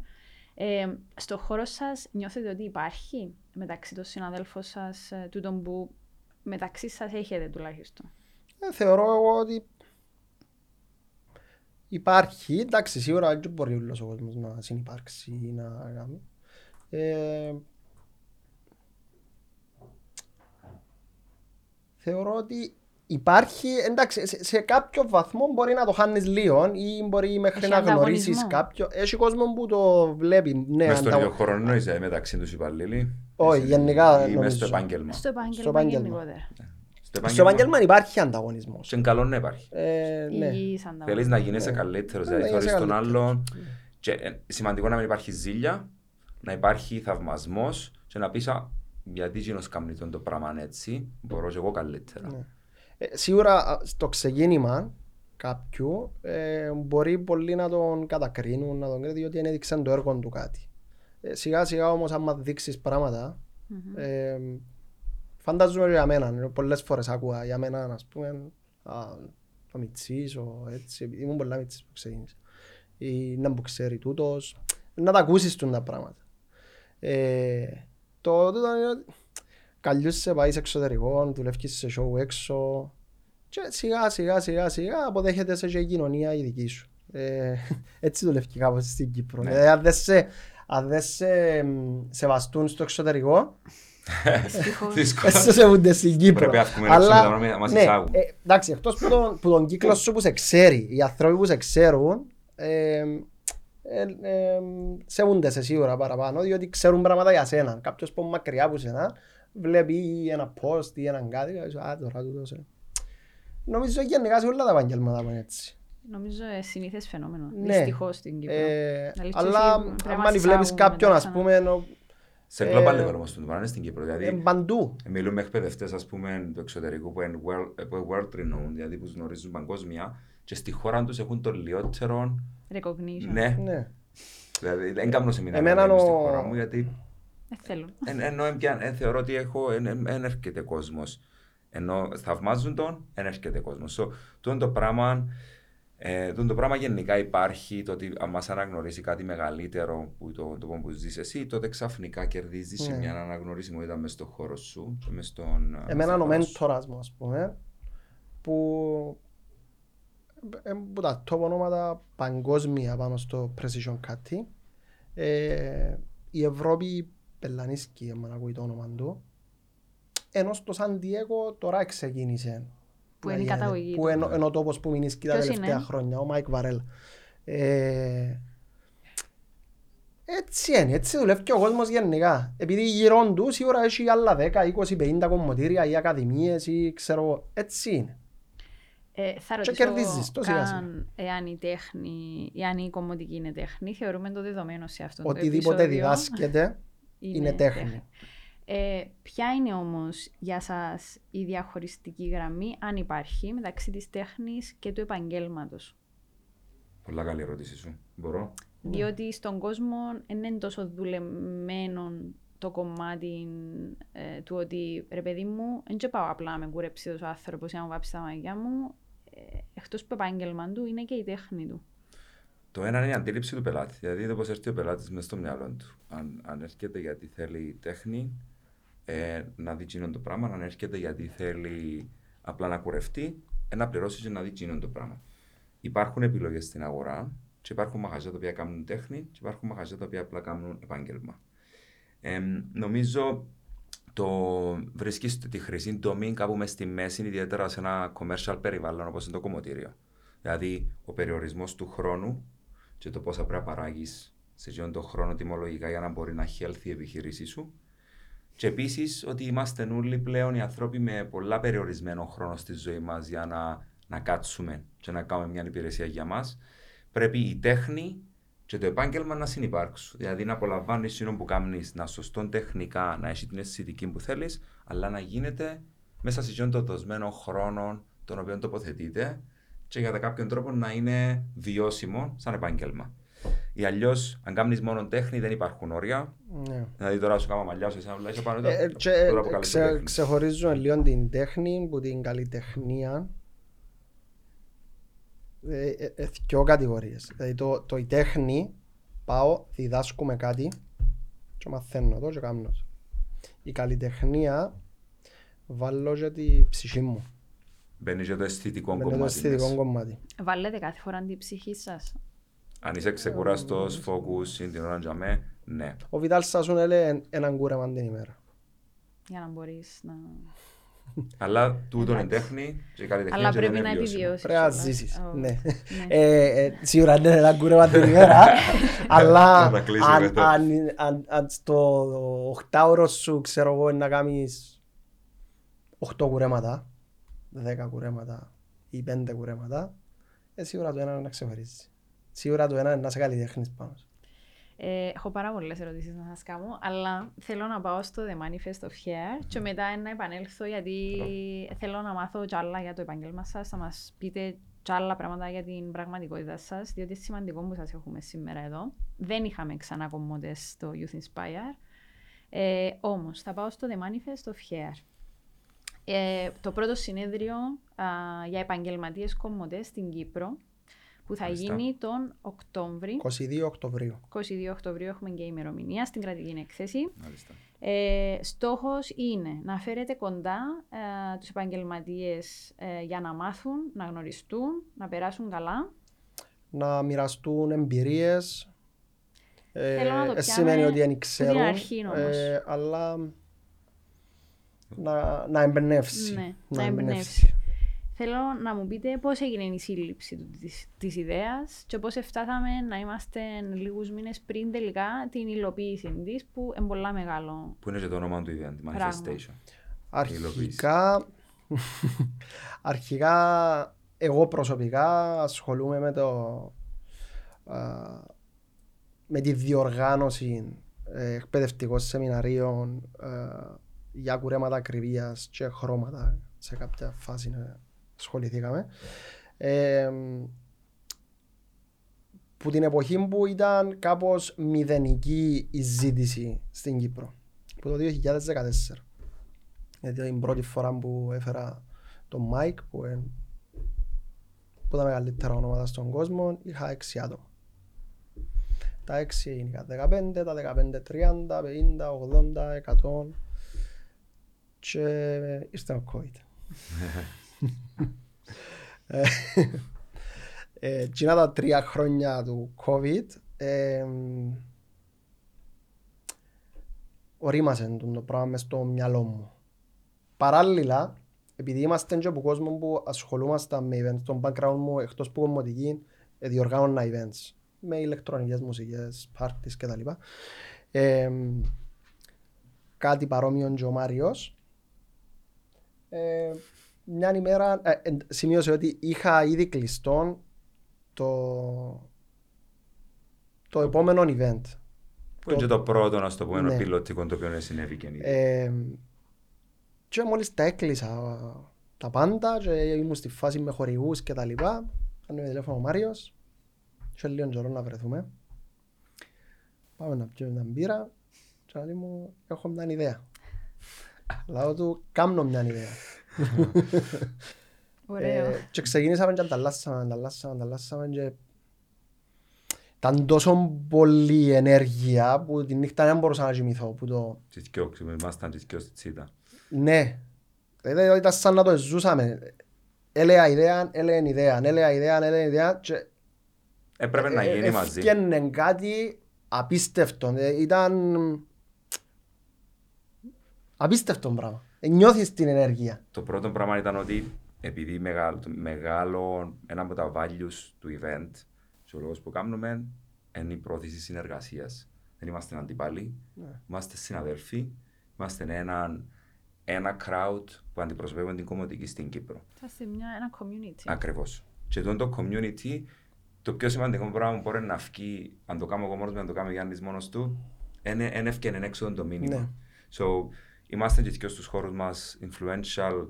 Ε, στο χώρο σας νιώθετε ότι υπάρχει μεταξύ των συναδέλφων σας ε, τούτον που μεταξύ σας έχετε τουλάχιστον; Ε, θεωρώ εγώ ότι υπάρχει, εντάξει σίγουρα δεν μπορεί όλος ο κόσμος να συνυπάρξει ή να κάνει. Ε, θεωρώ ότι υπάρχει, εντάξει, σε, σε κάποιο βαθμό μπορεί να το χάνεις λίγο ή μπορεί μέχρι Έχει να γνωρίσεις ανταγωνισμό. κάποιο. Έχει κόσμο που το βλέπει. Ναι, Μες στον ανταγω- ίδιο χώρο εννοείς, ε, μεταξύ τους υπαλλήλοι. Όχι, Εσύ- γενικά ή μες νομίζω. στο επάγγελμα. Στο επάγγελμα, Στο επάγγελμα. γενικότερα. Στο επάγγελμα υπάρχει ανταγωνισμός. Και είναι καλό να υπάρχει. Ε, ναι. Υγιής ανταγωνισμός. Θέλεις να γίνεσαι Ναι. καλύτερος, Ναι, δηλαδή να γίνεσαι θεωρείς τον καλύτερος. άλλον. Και ε, σημαντικό να μην υπάρχει ζήλια, να υπάρχει θαυμασμός και να πεις «Α, γιατί γίνος κάνει τον το πράγμα έτσι, μπορώ και εγώ καλύτερα. Ναι. Ε, σίγουρα α, στο ξεκίνημα κάποιου ε, μπορεί πολλοί να τον κατακρίνουν, να τον κρίνουν διότι δεν έδειξε το έργο του κάτι. Ε, σιγά σιγά όμως άμα δείξεις πράγματα Μμμ. ε, φαντάζομαι για μένα, πολλές φορές άκουγα για μένα ας πούμε α, ο Μιτσής, ο έτσι, επειδή ήμουν πολλά Μιτσής που ξεκίνησε ή να που ξέρει τούτος, να τα ακούσεις τούν τα πράγματα. Ε, το τούτο είναι ότι καλούς σε πάεις σε εξωτερικό, δουλεύεις σε show έξω και σιγά σιγά σιγά σιγά αποδέχεται σε και η κοινωνία η δική σου. Ε, έτσι δουλεύει κάπως στην Κύπρο. Ναι. Δηλαδή, αν δεν σε, αν δεν σε μ, σεβαστούν στο εξωτερικό, Δυστυχώς. Δύσκολο. δεν σε σεβούνται στην Κύπρο. Πρέπει να βγούμε έξω μετά να μας ναι, εισάγουν. ε, εντάξει, εκτός που τον, που τον κύκλος σου που σε ξέρει, οι άνθρωποι που σε ξέρουν, ε, ε, ε, σεβούνται σε σίγουρα παραπάνω, διότι ξέρουν πράγματα για σένα. Κάποιος που είναι μακριά από σένα, βλέπει ένα post ή έναν κάτι, και λέει, α, τώρα τούτος, ε». Νομίζω γενικά σε όλα τα επαγγέλματα είναι έτσι. Νομίζω ε, συνήθες φαινόμενο. Ναι. Δυστυχώς στην Κύπρο. Ε, Αλήθεια, αλλά εσύ πρέπει να αν μας βλέπεις εισάγουν κάποιον, μετά ας ξανά. πούμε, ο- Σε Ε, global level όμως το πράγμα είναι στην Κύπρο. ε, Δηλαδή, παντού. μιλούμε εκπαιδευτές ας πούμε του εξωτερικού που είναι world, ε, που είναι world renowned, δηλαδή που τους γνωρίζουν παγκόσμια και στη χώρα τους έχουν το λιότερο, Recognition. ναι, Ναι. δηλαδή δεν κάνω σεμινάρια Εμένα να είμαι στη ο- χώρα μου γιατί Δεν θέλουν. Εν, ενώ εμπια- εν θεωρώ ότι έχω, εν, εν, εν έρχεται κόσμος. Ενώ θαυμάζουν τον, εν έρχεται κόσμος. So, τούτο το πράγμα, ε, τούτο το πράγμα γενικά υπάρχει, το ότι αν μας αναγνωρίσει κάτι μεγαλύτερο που το, το που ζεις εσύ, τότε ξαφνικά κερδίζεις Ναι. μια αναγνωρισιμότητα μες στον χώρο σου και μες στον... ε, Εμένα στον ο χώρο σου. μέντορας μου, ας πούμε, που ε, που τα top ονόματα παγκόσμια πάνω στο precision cutting. Ε, η Ευρώπη πελανίσκει, αν ακούει το όνομα του. ενώ στο Σαν Διέγο τώρα ξεκίνησε. Που να είναι η γίνεται. καταγωγή Που του. είναι, είναι ο τόπος που μείνει τα Ποιος τελευταία είναι; χρόνια, ο Μάικ Βαρέλ. Ε, έτσι είναι, έτσι δουλεύει και ο κόσμος γενικά. Επειδή γύρω του σίγουρα έχει άλλα 10, 20, 50 κομμωτήρια ή ακαδημίες ή ξέρω εγώ. Έτσι είναι. Ε, θα Και ρωτήσω κερδίζεις, το σιγά σιγά. καν εάν η τέχνη, εάν η κομμωτική είναι τέχνη, θεωρούμε το δεδομένο σε αυτό το Οτιδήποτε επεισόδιο. διδάσκεται είναι τέχνη. Ε, ποια είναι όμως για σας η διαχωριστική γραμμή, αν υπάρχει, μεταξύ της τέχνης και του επαγγέλματος; Πολλά καλή ερώτηση σου. Μπορώ; Διότι στον κόσμο δεν είναι τόσο δουλεμένο το κομμάτι ε, του ότι ρε παιδί μου, δεν και πάω απλά να με κουρέψει ο άνθρωπος ή να μου βάψει τα μαγιά μου. Ε, Εκτός που επάγγελμα του είναι και η τέχνη του. Το ένα είναι η αντίληψη του πελάτη. Δηλαδή το πώς έρθει ο πελάτης μέσα στο μυαλό του. Αν, αν έρχεται γιατί θέλει τέχνη, ε, να δει εκείνο το πράγμα. Αν έρχεται γιατί θέλει απλά να κουρευτεί, ε, να πληρώσει και να δει εκείνο το πράγμα. Υπάρχουν επιλογές στην αγορά και υπάρχουν μαγαζιά τα οποία κάνουν τέχνη και υπάρχουν μαγαζιά τα οποία απλά κάνουν επάγγελμα. Ε, νομίζω το βρίσκεις τη χρυσή τομή κάπου μες στη μέση, ιδιαίτερα σε ένα commercial περιβάλλον όπως είναι το κομμωτήριο. Δηλαδή, ο περιορισμός του χρόνου και το πόσα πρέπει να παράγεις σε αυτόν τον χρόνο τιμολογικά για να μπορεί να έχει η επιχείρησή σου. Και επίσης ότι είμαστε όλοι πλέον οι άνθρωποι με πολλά περιορισμένο χρόνο στη ζωή μας για να, να κάτσουμε και να κάνουμε μια υπηρεσία για μας. Πρέπει η τέχνη και το επάγγελμα να συνεπάρξουν. Δηλαδή να απολαμβάνεις εκείνο που κάνεις, να σωστό τεχνικά, να έχει την αισθητική που θέλεις, αλλά να γίνεται μέσα σε αυτόν τον δοσμένο χρόνο τον οποίο τοποθετείται και κατά κάποιον τρόπο να είναι βιώσιμο σαν επάγγελμα. Ή αλλιώς, αν κάνεις μόνο τέχνη, δεν υπάρχουν όρια. Ναι. Δηλαδή τώρα σου κάνω μαλλιά σου, εσένα βλέπει πάνω Ε, το. και, τώρα ε, αποκαλείς ξε- τέχνης. ξεχωρίζουμε λίγο την τέχνη που την καλλιτεχνία. Ε, ε, ε, δυο κατηγορίες. Δηλαδή το, το η τέχνη πάω, διδάσκουμε κάτι και μαθαίνω το και κάνω το. Η καλλιτεχνία βάλω και τη ψυχή μου. Μπαίνεις και το αισθητικό Με το κομμάτι. αισθητικό μέσα. κομμάτι. Βάλετε κάθε φορά την ψυχή σας. Αν είσαι ξεκουραστός, focus, την ώρα για με, ναι. Ο Βιτάλ Σασούν έλεγε έναν κούρεμα την ημέρα. Για να μπορείς να. Αλλά τούτο είναι Εντάξει. τέχνη και η καλλιτεχνία Αλλά και πρέπει δεν να είναι βιώσιμο. επιβιώσεις. Πρέπει να ζήσεις. Ναι. Ναι. Ε, ε, Σίγουρα δεν είναι έναν κούρεμα την ημέρα, αλλά Θα κλείσει αν- μετά. αν- αν- αν στο οχτάωρο σου ξέρω εγώ να κάνεις 8 κουρέματα, 10 κουρέματα ή 5 κουρέματα, ε, σίγουρα το ένα είναι να ξεχωρίζει. Σίγουρα το ένα είναι να σε καλλιτέχνης πάνω. σου. Ε, έχω πάρα πολλές ερωτήσεις να σας κάνω, αλλά θέλω να πάω στο The Manifest of Hair και μετά να επανέλθω γιατί θέλω να μάθω κι άλλα για το επάγγελμα σας. Θα μας πείτε κι άλλα πράγματα για την πραγματικότητα σας, διότι είναι σημαντικό που σας έχουμε σήμερα εδώ. Δεν είχαμε ξανά κομμότε στο Youth Inspire. Ε, Όμως, θα πάω στο The Manifest of Hair. Ε, το πρώτο συνέδριο α, για επαγγελματίες κομμωτές στην Κύπρο που θα Μάλιστα. γίνει τον Οκτώβρη 22 Οκτωβρίου. 22 Οκτωβρίου έχουμε και ημερομηνία στην κρατική έκθεση. Μάλιστα. Ε, στόχος είναι να φέρετε κοντά ε, τους επαγγελματίες ε, για να μάθουν, να γνωριστούν, να περάσουν καλά. Να μοιραστούν εμπειρίες. Ε, Θέλω να το ε, πιάμε σημαίνει ότι δεν που την ξέρουν, αρχή όμως. ε, αλλά να, να εμπνεύσει. Ναι, να Θέλω να μου πείτε πώς έγινε η σύλληψη του, της, της ιδέας και πώς φτάσαμε να είμαστε λίγους μήνες πριν τελικά την υλοποίηση της που είναι πολλά μεγάλο. Που είναι και το όνομα του event, Πράγμα. manifestation. Αρχικά, αρχικά εγώ προσωπικά ασχολούμαι με το α, με τη διοργάνωση ε, εκπαιδευτικών σεμιναρίων ε, για κουρέματα ακριβίας και χρώματα σε κάποια φάση ε, ασχοληθήκαμε. Ε, που την εποχή που ήταν κάπως μηδενική η ζήτηση στην Κύπρο. Που το 2014. Γιατί την πρώτη φορά που έφερα τον Mike που είναι που τα μεγαλύτερα ονόματα στον κόσμο είχα έξι άτομα. Τα έξι είναι 15, τα 15, 30, 50, 80, 100 και ήρθε ο COVID; Ε, ε, εκείνα τα τρία χρόνια του COVID ε, ορίμασε το πράγμα μες στο μυαλό μου. παράλληλα, επειδή είμαστε και από κόσμος που ασχολούμαστε με events, τον background μου εκτός που κομμωτική, ε, διοργάνωνα events με ηλεκτρονικές μουσικές, parties κτλ. Ε, κάτι παρόμοιο και ο Μάριος. Ε, μια ημέρα ε, ε, σημείωσε ότι είχα ήδη κλειστό το, το επόμενο event. Που είναι και το πρώτο, να το πούμε, Ναι. πιλωτικό το οποίο συνέβη και είναι. Ε, και μόλις τα έκλεισα τα πάντα και ήμουν στη φάση με χορηγούς και τα λοιπά, κάνει με τηλέφωνο ο Μάριος και λίγο καιρό να βρεθούμε. Πάμε να πιούμε μια μπύρα και να λέει μου έχω μια ιδέα. Λάω του κάνω μια ιδέα. Ωραίο. Ε, και ξεκινήσαμε και ανταλλάσσαμε, ανταλλάσσαμε, ανταλλάσσαμε και ήταν τόσο πολλή ενέργεια που τη νύχτα δεν μπορούσα να κοιμηθώ. Που το... Τις δυο, ξέρουμε, ήμασταν τις δυο στη τσίτα. Ναι. Δηλαδή ήταν σαν να το ζούσαμε. Έλεγα ιδέα, έλεγα ιδέα, έλεγα ιδέα, έλεγα ιδέα και Έπρεπε να ε, γίνει μαζί. έφτιανε κάτι απίστευτο. Ε, Ήταν απίστευτο πράγμα. Ε, Νιώθεις την ενέργεια. Το πρώτο πράγμα ήταν ότι επειδή μεγάλο, το μεγάλο ένα από τα values του event και ο λόγος που κάνουμε είναι η πρόθεση συνεργασίας. Δεν είμαστε αντιπάλοι, Ναι. είμαστε συναδέλφοι, είμαστε ένα, ένα crowd που αντιπροσωπεύουν την κομμωτική στην Κύπρο. Θα είστε μια, ένα community. Ακριβώς. Και εδώ το community, το πιο σημαντικό πράγμα που μπορεί να βγει, αν το κάνω εγώ μόνος μου, αν το κάνει ο Γιάννης μόνος του, είναι είναι ευκαιρία έξω το μήνυμα. Ναι. So, είμαστε και δυο στους χώρους μας influential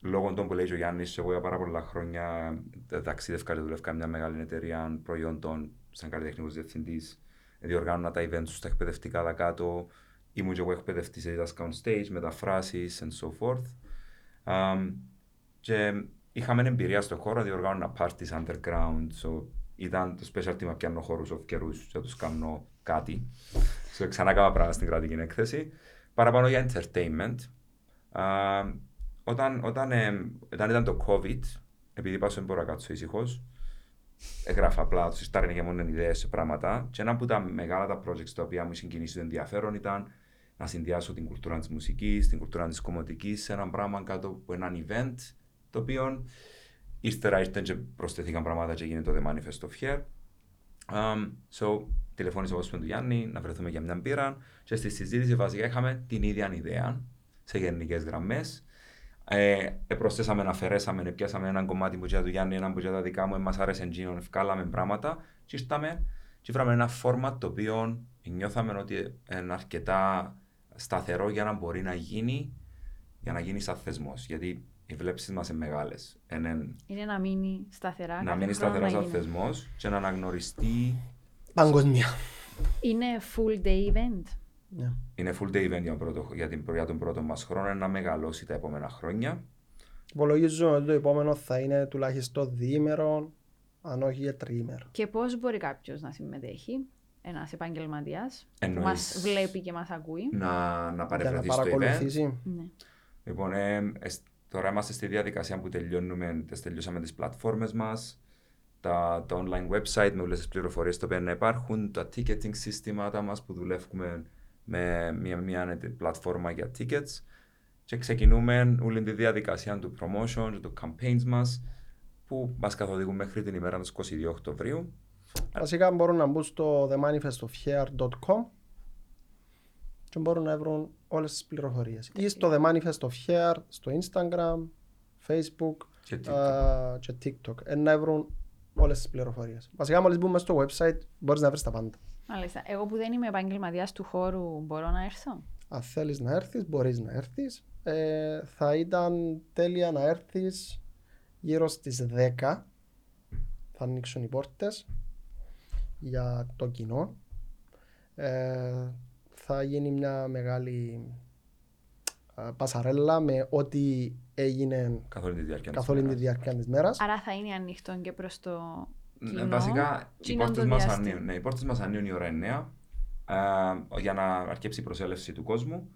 λόγω των που λέει και ο Γιάννης και εγώ για πάρα πολλά χρόνια τα- ταξίδευκα και δουλεύκα μια μεγάλη εταιρεία προϊόντων σαν καλλιτεχνικός διευθυντής διοργάνωνα τα events στα εκπαιδευτικά δα κάτω ήμουν και εγώ εκπαιδευτής σε διδάσκα on stage, μεταφράσεις and so forth Um, και είχαμε εμπειρία στον χώρο, διοργάνωνα parties underground, so ήταν το specialty μου πιάνω χώρους off καιρούς και τους κάνω κάτι. So ξανά κάμα πράγματα στην κρατική έκθεση. Παραπάνω για entertainment. Α, όταν, όταν, ε, όταν ήταν το COVID, επειδή πάω σε μπορώ να κάτσω ήσυχος, έγραφα απλά, τους συστάρρυνε και μόνο ιδέες σε πράγματα και ένα από τα μεγάλα τα projects τα οποία μου συγκινήσει το ενδιαφέρον ήταν να συνδυάσω την κουλτούρα της μουσικής, την κουλτούρα της κομμωτικής σε ένα πράγμα κάτω από έναν event το οποίο ύστερα ήρθαν και προσθέθηκαν πράγματα και έγινε το The Manifest of Here. Um, so, τηλεφώνησα εγώ στον του Γιάννη να βρεθούμε για μια μπύρα και στη συζήτηση βασικά είχαμε την ίδια ιδέα σε γενικές γραμμές. Ε, ε, προσθέσαμε, αφαιρέσαμε, πιάσαμε έναν κομμάτι που για του Γιάννη, έναν που για τα δικά μου, ε, μας άρεσε εκείνον, βγάλαμε πράγματα και ήρθαμε και βράμε ένα φόρμα το οποίο νιώθαμε ότι είναι αρκετά σταθερό για να μπορεί να γίνει, για να γίνει σαν θεσμός. Γιατί οι βλέψεις μας είναι μεγάλες. Είναι Είναι να μείνει σταθερά. να κάθε μείνει χρόνο σταθερά να σαν γίνει. θεσμός και να αναγνωριστεί Παγκοσμία. Είναι full day event. Ναι. Είναι full day event για, τον πρώτο, για, την, για τον πρώτο μας χρόνο, να μεγαλώσει τα επόμενα χρόνια. Υπολογίζω ότι το επόμενο θα είναι τουλάχιστον διήμερο, αν όχι και τριήμερο. Και πώς μπορεί κάποιος να συμμετέχει, ένας επαγγελματίας που Εννοείς. μας βλέπει και μας ακούει. Να, να Για να παρευρεθείς στο event. παρακολουθήσει. Ναι. Λοιπόν, ε, εσ- τώρα είμαστε στη διαδικασία που τελειώνουμε, τες τελειώσαμε τις πλατφόρμες μας, τα, το online website με όλες τις πληροφορίες τα οποία να υπάρχουν, τα ticketing συστήματα μας που δουλεύουμε με μια, μια πλατφόρμα για tickets και ξεκινούμε όλη τη διαδικασία του promotion και του campaigns μας που μας καθοδηγούν μέχρι την ημέρα του 22 Οκτωβρίου. Βασικά μπορούν να μπουν στο themanifestofhair.com και μπορούν να βρουν όλες τις πληροφορίες. Ή στο The Manifest of Hair, στο Instagram, Facebook Και TikTok. α, και TikTok. Ε, να βρουν όλες τις πληροφορίες. Βασικά μόλις μπούμε στο website μπορείς να βρεις τα πάντα. Μάλιστα. Εγώ που δεν είμαι επαγγελματίας του χώρου, μπορώ να έρθω; Αν θέλεις να έρθεις, μπορείς να έρθεις. Ε, θα ήταν τέλεια να έρθεις γύρω στις 10. Θα ανοίξουν οι πόρτες για το κοινό. Ε, θα γίνει μια μεγάλη α, πασαρέλα με ό,τι έγινε Καθ' όλη τη διάρκεια της καθ' όλη τη ημέρας. διάρκεια της μέρας. Άρα θα είναι ανοιχτό και προς το Ναι, κοινό. βασικά, οι κοινό πόρτες το μας διάστημα. ανοίγουν, ναι, οι πόρτες μας ανοίγουν η ώρα 9 ε, για να αρκέψει η προσέλευση του κόσμου.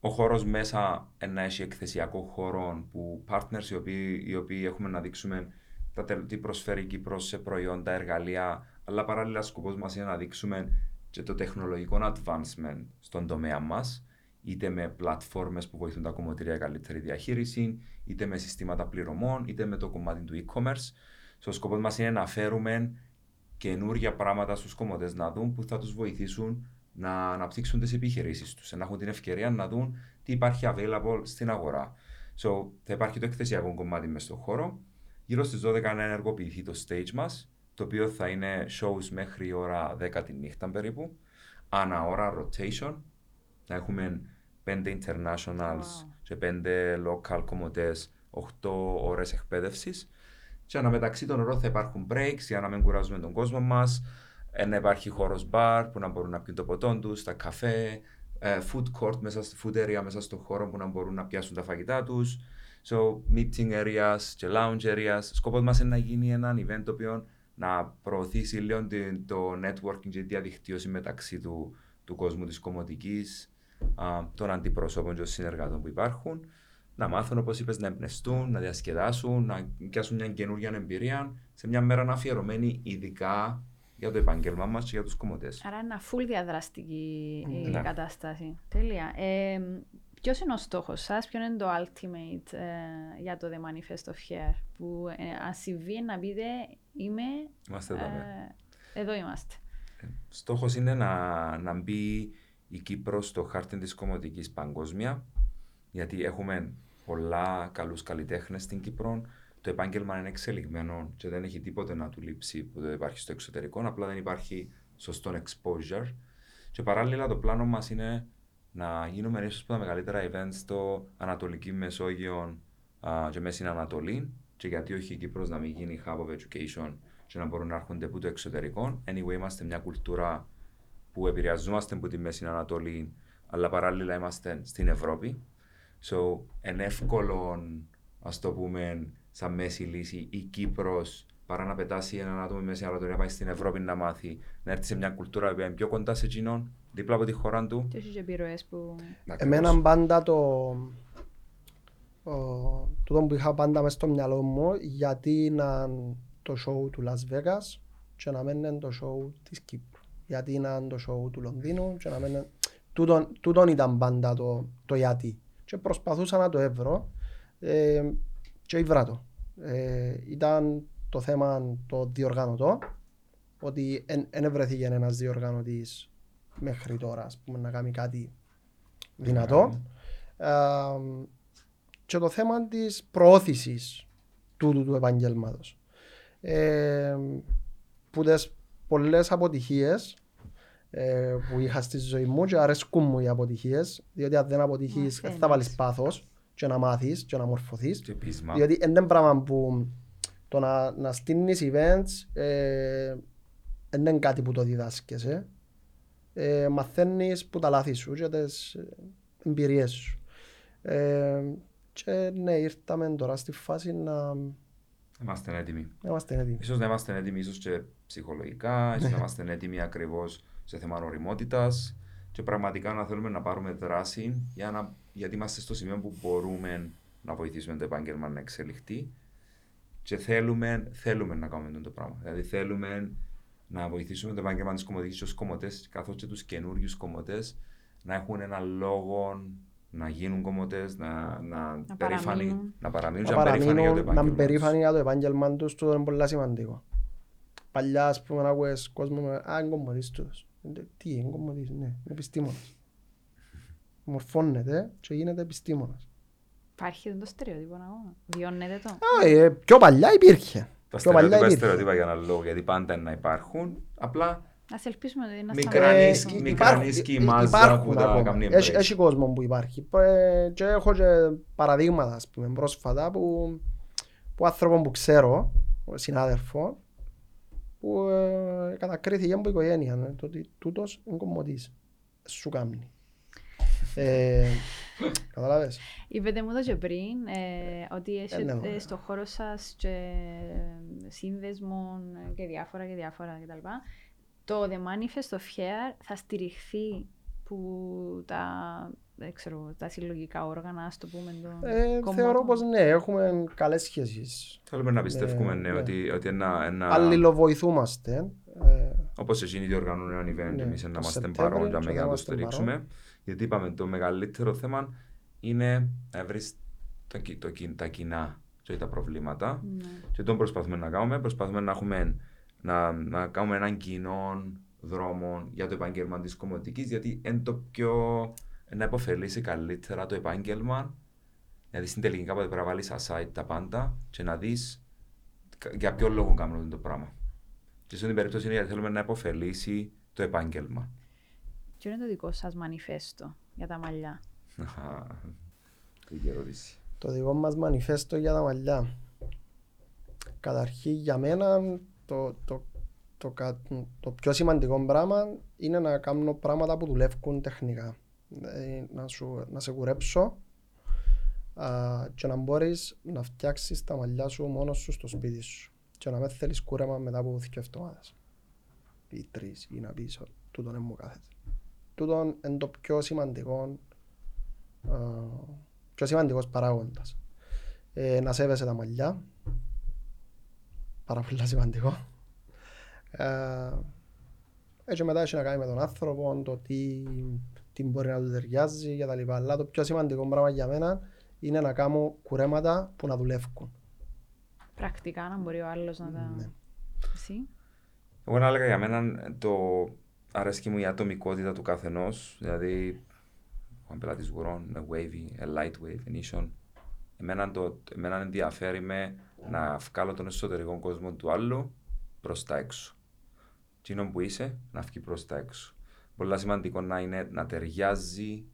Ο χώρος μέσα ε, να έχει εκθεσιακό χώρο που partners οι οποίοι, οι οποίοι έχουμε να δείξουμε τα, τελ- τι προσφέρει η Κύπρος σε προϊόντα, εργαλεία, αλλά παράλληλα σκοπός μας είναι να δείξουμε και το τεχνολογικό advancement στον τομέα μας είτε με πλατφόρμες που βοηθούν τα κομμωτήρια για καλύτερη διαχείριση, είτε με συστήματα πληρωμών, είτε με το κομμάτι του e-commerce. Στο σκοπός μας είναι να φέρουμε καινούργια πράγματα στους κομμωτές να δουν που θα τους βοηθήσουν να αναπτύξουν τις επιχειρήσεις τους, να έχουν την ευκαιρία να δουν τι υπάρχει available στην αγορά. So, θα υπάρχει το εκθεσιακό κομμάτι μέσα στον χώρο. Γύρω στις 12 να ενεργοποιηθεί το stage μας, το οποίο θα είναι shows μέχρι ώρα 10 τη νύχτα περίπου. Ανά ώρα rotation. Να έχουμε 5 internationals Wow. και 5 local κομμωτές, 8 ώρες εκπαίδευσης. Και αναμεταξύ των ώρων θα υπάρχουν breaks για να μην κουράζουμε τον κόσμο μας. Να υπάρχει χώρος bar που να μπορούν να πιούν το ποτό τους, τα καφέ, ε, food court, μέσα, στη- food area μέσα στον χώρο που να μπορούν να πιάσουν τα φαγητά τους. So, meeting areas και lounge areas. Σκοπός μας είναι να γίνει ένα event το οποίο να προωθήσει λίγο την- το networking και τη διαδικτύωση μεταξύ του, του κόσμου της κομμωτικής, α, των αντιπροσώπων και των συνεργατών που υπάρχουν, να μάθουν, όπως είπες, να εμπνευστούν, να διασκεδάσουν, να πιάσουν μια καινούργια εμπειρία σε μια μέρα να αφιερωμένη ειδικά για το επάγγελμά μας και για τους κομμωτές. Άρα είναι full διαδραστική η Ναι. κατάσταση. Τέλεια. Ε, Ποιος είναι ο στόχος σας, ποιο είναι το ultimate ε, για το The Manifest of Hair, που ε, αν συμβεί να πείτε είμαι. Είμαστε εδώ. ναι. ε, εδώ είμαστε. Στόχος είναι να, να μπει η Κύπρος στο χάρτη της κομμωτικής παγκόσμια, γιατί έχουμε πολλά καλούς καλλιτέχνες στην Κύπρο. Το επάγγελμα είναι εξελιγμένο και δεν έχει τίποτε να του λείψει που δεν υπάρχει στο εξωτερικό, απλά δεν υπάρχει σωστό exposure. Και παράλληλα το πλάνο μας είναι να γίνουμε ίσως από τα μεγαλύτερα events στο Ανατολική Μεσόγειο α, και Μέση Ανατολή και γιατί όχι η Κύπρος να μην γίνει hub of education και να μπορούν να έρχονται από το εξωτερικό. Anyway, είμαστε μια κουλτούρα που επηρεαζόμαστε από τη Μέση Ανατολή, αλλά παράλληλα είμαστε στην Ευρώπη. So, είναι εύκολο, ας το πούμε, σαν μέση λύση η Κύπρος παρά να πετάσει έναν άτομο στη Μέση Ανατολή να πάει στην Ευρώπη να μάθει, να έρθει σε μια κουλτούρα που είναι πιο κοντά σε εκείνον, δίπλα από τη χώρα του. Και έχεις και επιρροές που. Εμένα πάντα το... Ο, τούτο που είχα πάντα μες στο μυαλό μου γιατί να το show του Las Vegas και να μην είναι το show της Κύπρου. Γιατί είναι το show του Λονδίνου και να μην είναι... Τούτον, τούτον ήταν πάντα το, το γιατί. Και προσπαθούσα να το έβρω ε, και ήβρα το. Ε, ήταν το θέμα το διοργανωτό ότι δεν βρέθηκε ένας διοργανωτής μέχρι τώρα ας πούμε, να κάνει κάτι δυνατό. Ε, και το θέμα της προώθησης τούτου του επαγγέλματος. Ε, που τις πολλές αποτυχίες ε, που είχα στη ζωή μου και αρέσκουν μου οι αποτυχίες διότι αν δεν αποτυχείς δεν θα Μαθαίνεις. βάλεις πάθος και να μάθεις και να μορφωθείς Και πείσμα. διότι είναι πράγμα που το να, να στείλεις events ε, δεν είναι κάτι που το διδάσκεσαι. Ε, μαθαίνεις που τα λάθη σου και τις ε, εμπειρίες σου. Ε, και ναι, ήρθαμε τώρα στη φάση να Είμαστε έτοιμοι. να είμαστε έτοιμοι. Ίσως να είμαστε έτοιμοι ίσως και ψυχολογικά, ίσως να είμαστε έτοιμοι ακριβώς σε θέμα οριμότητας και πραγματικά να θέλουμε να πάρουμε δράση για να, γιατί είμαστε στο σημείο που μπορούμε να βοηθήσουμε το επάγγελμα να εξελιχθεί και θέλουμε, θέλουμε να κάνουμε το πράγμα. Δηλαδή θέλουμε να βοηθήσουμε το επάγγελμα της κομμωτικής και τους κομμωτές καθώς και τους καινούριους κομμωτές να έχουν ένα λόγο να γίνουν κομμωτές, να, να, περήφανοι- παραμείνουν. να παραμείνουν Να και να είναι περήφανοι για το παραμείνουν, να είναι επάγγελμας τους. περήφανοι για το επάγγελμα τους, τούτο είναι πολύ σημαντικό. Παλιά, ας πούμε, να ακούες κόσμο με «Α, είναι κομμωτής τούτος». Ε, Τι είναι κομμωτής, ναι, είναι επιστήμονας. Μορφώνεται και γίνεται επιστήμονας. Υπάρχει το στερεότυπο ακόμα. Βιώνεται το. Α, ε, Πιο παλιά υπήρχε. Τα Πιο παλιά στερεότυπα, υπήρχε. στερεότυπα για έναν λόγο, γιατί πάντα είναι να υπάρχουν. Απλά Α ελπίσουμε ότι να Μικρά σταματήσει. νίσκη, Ε, μικρά υπάρχουν- νίσκη, ε, μάζα υπάρχουν που τα ακόμα. κάνει Έχει, embrace. έχει κόσμο που υπάρχει. Ε, Και έχω και παραδείγματα ας πούμε, πρόσφατα που, που άνθρωπο που ξέρω, ο συνάδελφο, που ε, κατακρίθηκε από η οικογένεια ε, το ότι τούτος είναι κομμωτής. Σου κάμνει. Ε, καταλάβες; Είπετε μου το και πριν ε, ότι ναι, έχετε ναι. στο χώρο σας και σύνδεσμο και διάφορα και διάφορα κτλ. Το The Manifest of Hair θα στηριχθεί που τα, δεν ξέρω, τα συλλογικά όργανα, ας το πούμε, των Ε, κομμάτων. θεωρώ πως ναι, έχουμε καλές σχέσεις. Θέλουμε να πιστεύουμε Ναι, ναι, ναι. ότι, ότι ένα, ένα, Αλληλοβοηθούμαστε. Ε, όπως εκείνοι διοργανώνουν ένα event, Ναι, εμείς να το είμαστε Σεπτέμβριο παρόν και για να να το είμαστε στηρίξουμε. παρόν. Γιατί είπαμε το μεγαλύτερο θέμα είναι να βρεις τα κοινά και τα προβλήματα. Ναι. Και το προσπαθούμε να κάνουμε. Προσπαθούμε να, έχουμε, να, να κάνουμε έναν κοινό δρόμο για το επάγγελμα της κομμωτικής, γιατί είναι το πιο. Να υποφελήσει καλύτερα το επάγγελμα. Δηλαδή στην τελική κάποτε πρέπει να βάλεις aside τα πάντα και να δεις για ποιο λόγο κάνουμε το πράγμα. Και σε την περίπτωση είναι γιατί θέλουμε να υποφελήσει το επάγγελμα. Ποιο είναι το δικό σας μανιφέστο για τα μαλλιά; Καλή ερώτηση. Το δικό μας μανιφέστο για τα μαλλιά. Καταρχήν για μένα το, το, το, κα- το πιο σημαντικό πράγμα είναι να κάνω πράγματα που δουλεύουν τεχνικά. Δηλαδή, να, σου, να σε κουρέψω α, και να μπορείς να φτιάξεις τα μαλλιά σου μόνος σου στο σπίτι σου και να μην θέλεις κούρεμα μετά από δύο εβδομάδες ή τρεις ή να πεις ότι τούτον δεν μου κάθεται. Τούτον είναι το πιο σημαντικό α, πιο σημαντικός παράγοντας. Ε, να σέβεσαι τα μαλλιά. Πάρα πολύ σημαντικό. Ε, έτσι μετά έχει να κάνει με τον άνθρωπο, το τι, τι μπορεί να του ταιριάζει και τα λοιπά. Αλλά το πιο σημαντικό πράγμα για μένα είναι να κάνω κουρέματα που να δουλεύουν. Πρακτικά να μπορεί ο άλλος να τα. Ναι. Εσύ; Εγώ να έλεγα για μένα το αρέσκει μου η ατομικότητα του καθενός. Δηλαδή, ο πελάτης γουρών, με wavy, a light wave, initial. Εμένα, το, εμένα ενδιαφέρει με να βγάλω τον εσωτερικό κόσμο του άλλου προς τα έξω. Τι είναι που είσαι, να βγει προς τα έξω. Πολύ σημαντικό να είναι να ταιριάζει,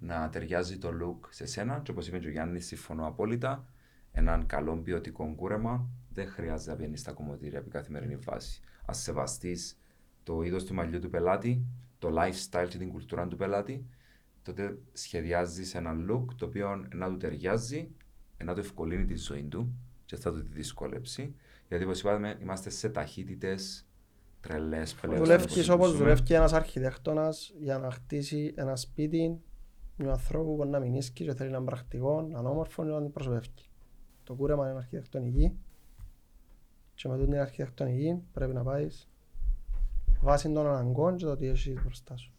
να ταιριάζει το look σε σένα. Και όπως είπε και ο Γιάννης, συμφωνώ απόλυτα. Έναν καλό ποιοτικό κούρεμα δεν χρειάζεται να βγαίνει στα κομμωτήρια επί καθημερινή βάση. Α σεβαστείς το είδος του μαλλιού του πελάτη, το lifestyle και την κουλτούρα του πελάτη, τότε σχεδιάζεις ένα look το οποίο να του ταιριάζει, να του ευκολύνει τη ζωή του και θα του τη δυσκόλεψει. Γιατί όπως είπαμε, είμαστε σε ταχύτητες τρελές πλέον. Δουλεύεις στο όπως ζούμε. δουλεύει ένας αρχιτέκτονας για να χτίσει ένα σπίτι με ανθρώπου που να μην ίσκει και θέλει να είναι πρακτικός, να είναι όμορφος και να την προσωπεύει. Το κούρεμα είναι αρχιτεκτονική και με τούτη την αρχιτεκτονική πρέπει να πάεις βάσει των αναγκών και το τι έχεις μπροστά σου.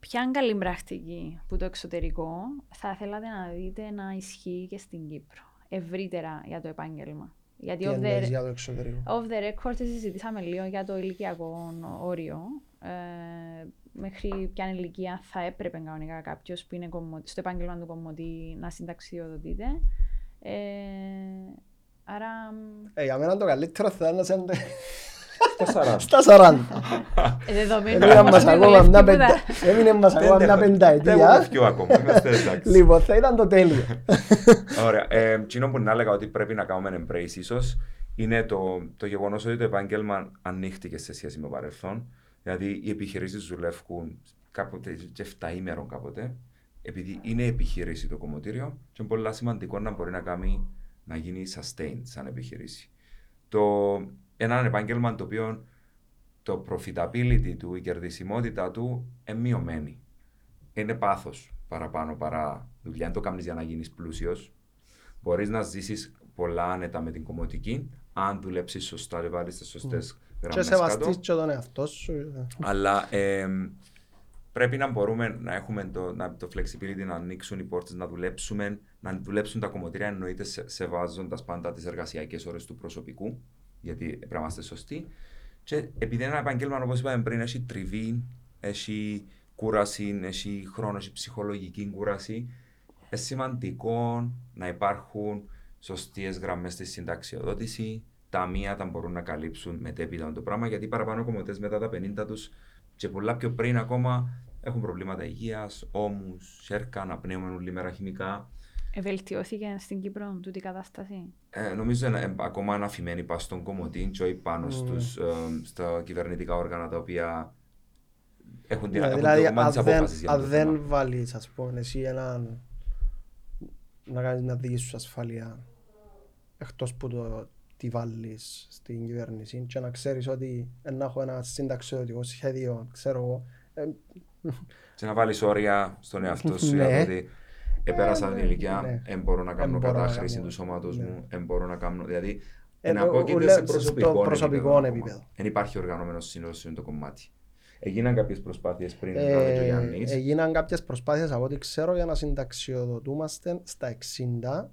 Ποια καλή πρακτική που το εξωτερικό θα θέλατε να δείτε να ισχύει και στην Κύπρο, ευρύτερα για το επάγγελμα; Γιατί Τι off εννοείς the, για το εξωτερικό; off the record συζητήσαμε λίγο για το ηλικιακό όριο. Ε, μέχρι ποια ηλικία θα έπρεπε κανονικά κάποιος που είναι κομμω- στο επάγγελμα του κομμωτή να συνταξιοδοτείται. Ε, άρα Ε, για μένα το καλύτερο θα ήταν να είσαι Στα 40. στα 40. ε, δεδομένου Έμεινε όμως μας ότι ακόμα δουλεύει μια τίποτα. πεντα- έμεινε μας ακόμα μια Δεν πενταετία. έχουμε πιο ακόμα. Είμαστε εντάξει. Λοιπόν, θα ήταν το τέλειο. Ωραία. Ε, εκείνο που να έλεγα ότι πρέπει να κάνουμε embrace ίσως είναι το, το γεγονός ότι το επάγγελμα ανοίχτηκε σε σχέση με το παρελθόν. Δηλαδή οι επιχειρήσεις δουλεύουν κάποτε και 7 ημέρων κάποτε. Επειδή είναι επιχείρηση το κομμωτήριο, και είναι πολύ σημαντικό να μπορεί να κάνει να γίνει sustained σαν επιχείρηση. Το, ένα επάγγελμα το οποίο το profitability του, η κερδισιμότητα του είναι μειωμένη. Είναι πάθος παραπάνω παρά δουλειά. Αν το κάνεις για να γίνεις πλούσιος, μπορείς να ζήσεις πολλά άνετα με την κομμωτική, αν δουλέψεις σωστά και βάλεις τις σωστές Και γραμμές σεβαστείς κάτω. και τον εαυτό σου. Αλλά ε, πρέπει να μπορούμε να έχουμε το, να, το flexibility να ανοίξουν οι πόρτες, να δουλέψουμε, να δουλέψουν τα κομμωτήρια εννοείται σε, σεβάζοντας πάντα τις εργασιακές ώρες του προσωπικού, γιατί πρέπει να είμαστε σωστοί. Και επειδή είναι ένα επάγγελμα, όπως είπαμε πριν, έχει τριβή, έχει κούραση, έχει χρόνο, έχει ψυχολογική κούραση, είναι σημαντικό να υπάρχουν σωστές γραμμές στη συνταξιοδότηση. Τα μία τα μπορούν να καλύψουν μετέπειτα το πράγμα, γιατί παραπάνω κομμωτές μετά τα 50 τους και πολλά πιο πριν ακόμα έχουν προβλήματα υγείας, ώμους, σέρκα, αναπνέουν όλη μέρα χημικά. Ε, Βελτιώθηκε στην Κύπρο τούτη η κατάσταση; Ε, νομίζω είναι ε, ακόμα αναφημένη πα στον κομμωτή και όχι πάνω Mm. στους, ε, στα κυβερνητικά όργανα τα οποία έχουν την Ναι, έχουν δηλαδή, το κομμάτι αν της δεν, απόφασης για αν το δεν θέμα. βάλεις, ας πούμε, εσύ έναν να κάνεις μια δική σου ασφάλεια εκτός που το τι βάλεις στην κυβέρνηση και να ξέρεις ότι ε, να έχω ένα συνταξιωτικό σχέδιο, ξέρω εγώ, ε, Και να βάλεις όρια στον εαυτό σου Ναι. για το ότι επέρασα την ναι, ηλικία, ναι. δεν μπορώ να κάνω Εν μπορώ να κατάχρηση κάνω, του σώματος ναι. μου, δεν μπορώ να κάνω. Δηλαδή, Ε, να ο- πω και ουλέ- σε στο προσωπικό, προσωπικό επίπεδο. επίπεδο. Δεν υπάρχει οργανωμένος σύνολος σε αυτό το κομμάτι. Έγιναν κάποιες προσπάθειες πριν, Ε, ε, και ο Γιάννης. έγιναν κάποιες προσπάθειες από ό,τι ξέρω για να συνταξιοδοτούμαστε στα 60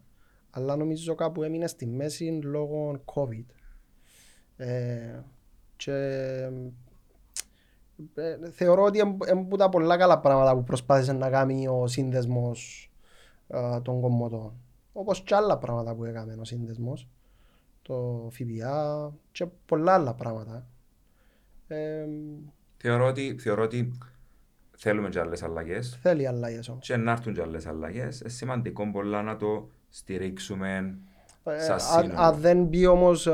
αλλά νομίζω κάπου έμεινε στη μέση λόγω COVID. Ε, και ε, θεωρώ ότι είναι από τα πολλά καλά πράγματα που προσπάθησε να κάνει ο σύνδεσμος ε, των κομμωτών. Όπως και άλλα πράγματα που έκαμε ο σύνδεσμος. Το ΦΠΑ και πολλά άλλα πράγματα. Ε, Θεωρώ ότι, θεωρώ ότι θέλουμε και άλλες αλλαγές. θέλει αλλαγές όμως. Και να έρθουν και άλλες αλλαγές. Είναι σημαντικό πολλά να το στηρίξουμε Ε, σαν αν- σύνολο. Αν δεν μπει όμως ε,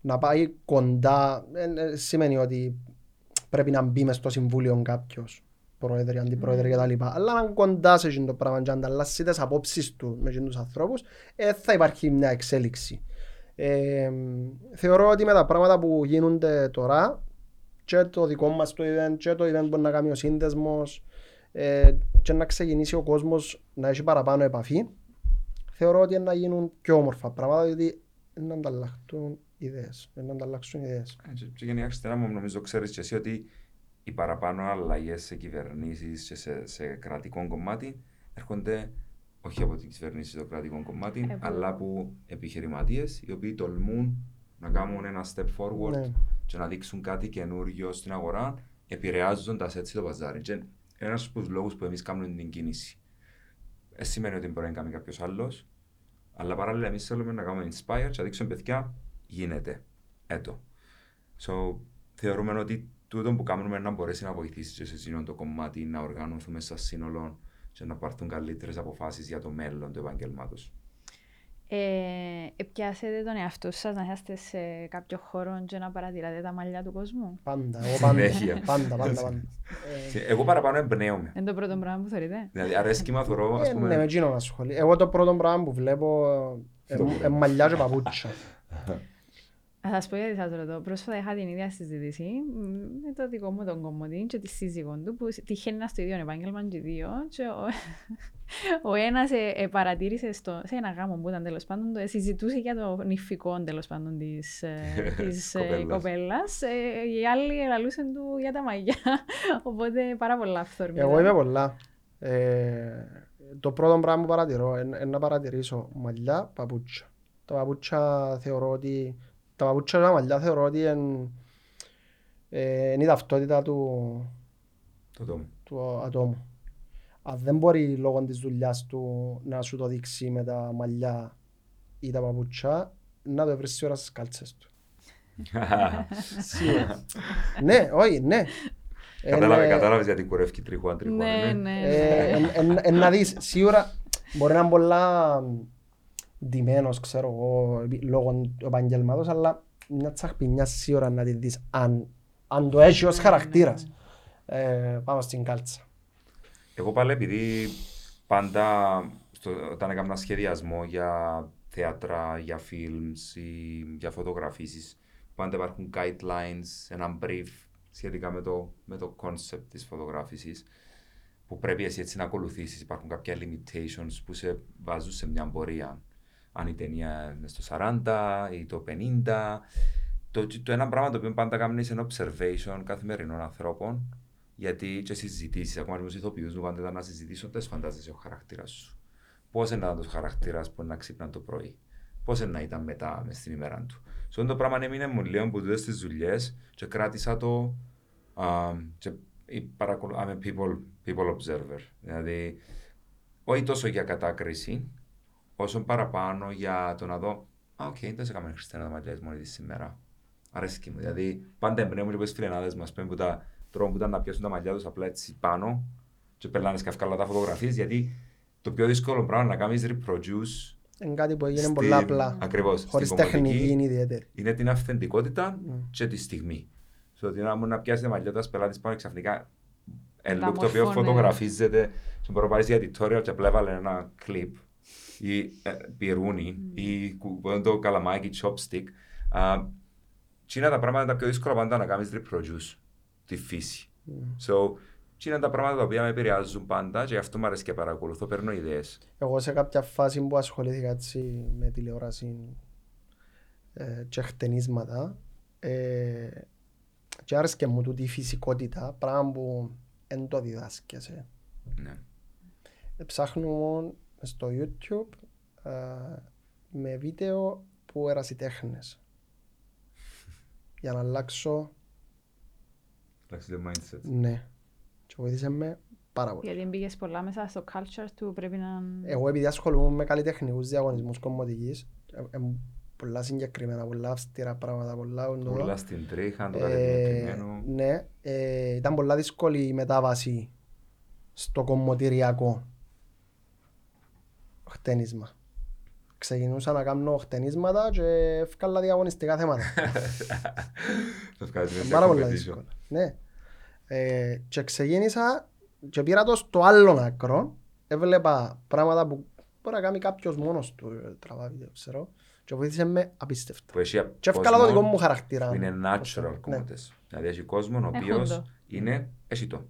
να πάει κοντά, ε, ε, σημαίνει ότι πρέπει να μπει μες στο συμβούλιο κάποιος, πρόεδρε, αντιπρόεδρε κτλ. Αλλά αν κοντά σε εκείνο το πράγμα και ανταλλάσσει τις απόψεις του με εκείνους τους ανθρώπους, ε, θα υπάρχει μια εξέλιξη. Ε, θεωρώ ότι με τα πράγματα που γίνονται τώρα και το δικό μας το event και το event που να κάνει ο σύνδεσμος ε, και να ξεκινήσει ο κόσμος να έχει παραπάνω επαφή θεωρώ ότι να γίνουν πιο όμορφα πράγματα διότι να ανταλλαχτούν ιδέες, να ανταλλάξουν ιδέες. Ε, Και, και γενικά Χριστίνα μου νομίζω ξέρεις και εσύ ότι οι παραπάνω αλλαγές σε κυβερνήσεις και σε, σε κρατικό κομμάτι έρχονται όχι από την κυβερνήση στο κρατικό κομμάτι, Ε, που- αλλά από επιχειρηματίες οι οποίοι τολμούν να κάνουν ένα step forward Ναι. και να δείξουν κάτι καινούργιο στην αγορά, επηρεάζοντας έτσι το παζάρι. Και ένας από τους λόγους που εμείς κάνουμε την κίνηση. Δεν σημαίνει ότι μπορεί να κάνει κάποιος άλλος, αλλά παράλληλα εμείς θέλουμε να κάνουμε inspire και να δείξουμε παιδιά, γίνεται. Έτο. So, θεωρούμε ότι τούτο που κάνουμε να μπορέσει να βοηθήσει και σε εκείνο το κομμάτι να οργανωθούμε σαν σύνολο και να πάρθουν καλύτερες αποφάσεις για το μέλλον του επαγγελμάτος. Ε, επιάσετε τον εαυτό σας να είσαστε σε κάποιο χώρο και να παρατηράτε τα μαλλιά του κόσμου; Πάντα, εγώ πάντα, Συνέχεια. πάντα, πάντα, πάντα. Ε, Εγώ παραπάνω εμπνέομαι. Είναι το πρώτο πράγμα που θεωρείτε; Δηλαδή, αρέσκει με θωρώ, ας ε, πούμε. ναι, με εκείνο να ασχολεί. Εγώ το πρώτο πράγμα που βλέπω ε, ε, ε, μαλλιά και παπούτσια. Θα σας πω γιατί σας ρωτώ. Πρόσφατα είχα την ίδια συζήτηση μ, με το δικό μου τον κομμωτή και τη σύζυγό του που τυχαίνει να στο ίδιο επάγγελμα και οι δύο και ο, ο ένας ε, ε, παρατήρησε στο, σε ένα γάμο που ήταν τέλος πάντων το, ε, συζητούσε για το νηφικό τέλος πάντων της, ε, της ε, Κοπέλας. κοπέλας ε, οι άλλοι ελαλούσαν του για τα μαγιά οπότε πάρα πολλά αυθόρμητα. Εγώ είμαι πολλά. Ε, το πρώτο πράγμα που παρατηρώ είναι να παρατηρήσω μαλλιά, παπούτσια. Τα παπούτσια θεωρώ ότι τα παπούτσια και τα μαλλιά θεωρώ ότι είναι, ε, είναι η ταυτότητα του, Το τόμο. του ατόμου. Αν δεν μπορεί λόγω της δουλειάς του να σου το δείξει με τα μαλλιά ή τα παπούτσια, να το βρεις ώρα στις κάλτσες του. Σίγουρα. ναι, όχι, ναι. Κατάλαβε, Είναι- κατάλαβες γιατί κουρεύει τριχουάν τριχουάν. ναι, ναι. ναι, ε, ναι. εν- εν- εν να δεις, σίγουρα μπορεί να είναι πολλά ντυμένος, ξέρω εγώ, επί- λόγω του επαγγελμάτος, αλλά μια τσαχπινιά σίγουρα να τη δεις αν, αν το έχει ως Ναι, χαρακτήρας. Ε, πάμε στην κάλτσα. Εγώ πάλι επειδή πάντα στο, όταν έκανα σχεδιασμό για θέατρα, για films ή για φωτογραφίσεις, πάντα υπάρχουν guidelines, ένα brief σχετικά με το, με το concept της φωτογράφησης που πρέπει εσύ έτσι να ακολουθήσεις. Υπάρχουν κάποια limitations που σε βάζουν σε μια πορεία. Αν η ταινία είναι στο 40 ή το 50. Το, το ένα πράγμα το οποίο πάντα κάνεις είναι observation καθημερινών ανθρώπων γιατί και συζητήσεις, ακόμα και με τους ηθοποιούς μου πάντα ήταν να συζητήσω, δεν φαντάζεσαι ο χαρακτήρας σου. Πώς είναι να ήταν ο χαρακτήρας που είναι να ξύπνα το πρωί, πώς είναι να ήταν μετά μες στην ημέρα του. Σε αυτό το πράγμα έμεινε μου λίγο που τούτες τις δουλειές και κράτησα το. α, και ή παρακολου- I'm a people, people observer. Δηλαδή, όχι τόσο για κατάκριση, όσο παραπάνω για το να δω. Α, οκ, δες έκαμε η Χριστιάνα τα μαλλιά της μόνη της σήμερα. Αρέσκει μου. Δηλαδή, πάντα εμπνέομαι και από τις φιλενάδες μας που τα τρόπον που ήταν να πιάσουν τα μαλλιά τους απλά έτσι πάνω και περνάνε σκαφκάλα τα φωτογραφίες γιατί το πιο δύσκολο πράγμα είναι να κάνεις reproduce Είναι κάτι που έγινε στην- πολλά απλά. Ακριβώς, Χωρίς στην κομμωτική τεχνική είναι ιδιαίτερη. είναι την αυθεντικότητα Mm. και τη στιγμή. Στο ότι να μου να πιάσει τα μαλλιά τους πελάτης πάνω ξαφνικά ένα Τα look το οποίο μορφώνει. φωτογραφίζεται και μπορεί να πάρεις για tutorial και απλά έβαλε ένα κλιπ ή ε, πυρούνι ή κου- που είναι το καλαμάκι chopstick. Α, Τι είναι τα πράγματα τα πιο δύσκολα πάντα να κάνεις reproduce τη φύση. So, τι είναι τα πράγματα τα οποία με επηρεάζουν πάντα και γι' αυτό μου αρέσει και παρακολουθώ, παίρνω ιδέες. Εγώ σε κάποια φάση που ασχολήθηκα έτσι με τηλεόραση ε, και χτενίσματα, ε, και άρεσκε μου τούτη η φυσικότητα, πράγμα που δεν το διδάσκεσαι. Ναι. Ε, Ψάχνω στο YouTube α, με βίντεο που ερασιτέχνες για να αλλάξω, Εντάξει το mindset. ναι. Και βοήθησε με πάρα πολύ. Γιατί μπήκες πολλά μέσα στο culture του, πρέπει να... Εγώ επειδή ασχολούμαι με καλλιτεχνικούς διαγωνισμούς κομμωτικής, ε, ε, πολλά συγκεκριμένα, πολλά αυστηρά πράγματα, πολλά οντό. Πολλά στην τρίχα, το Ε, κατευθυντικό. ναι, ε, ήταν πολλά δύσκολη η μετάβαση στο κομμωτηριακό χτένισμα. Ξεκινούσα να κάνω χτενίσματα και έφκαλα διαγωνιστικά θέματα. Θα βγάλεις μέσα Πάρα πολλά competition. δύσκολα. Ναι. Ε, και ξεκίνησα και πήρα το στο άλλο άκρο. Έβλεπα πράγματα που μπορεί να κάνει κάποιος μόνος του ε, τραβά βίντεο, ξέρω. Και βοήθησε με απίστευτα. Που έχει Και έφκαλα το κόσμο δικό μου χαρακτήρα. που είναι Ναι. natural κομμάτες. Δηλαδή έχει κόσμο ο Έχουν οποίος το. είναι, έχει το.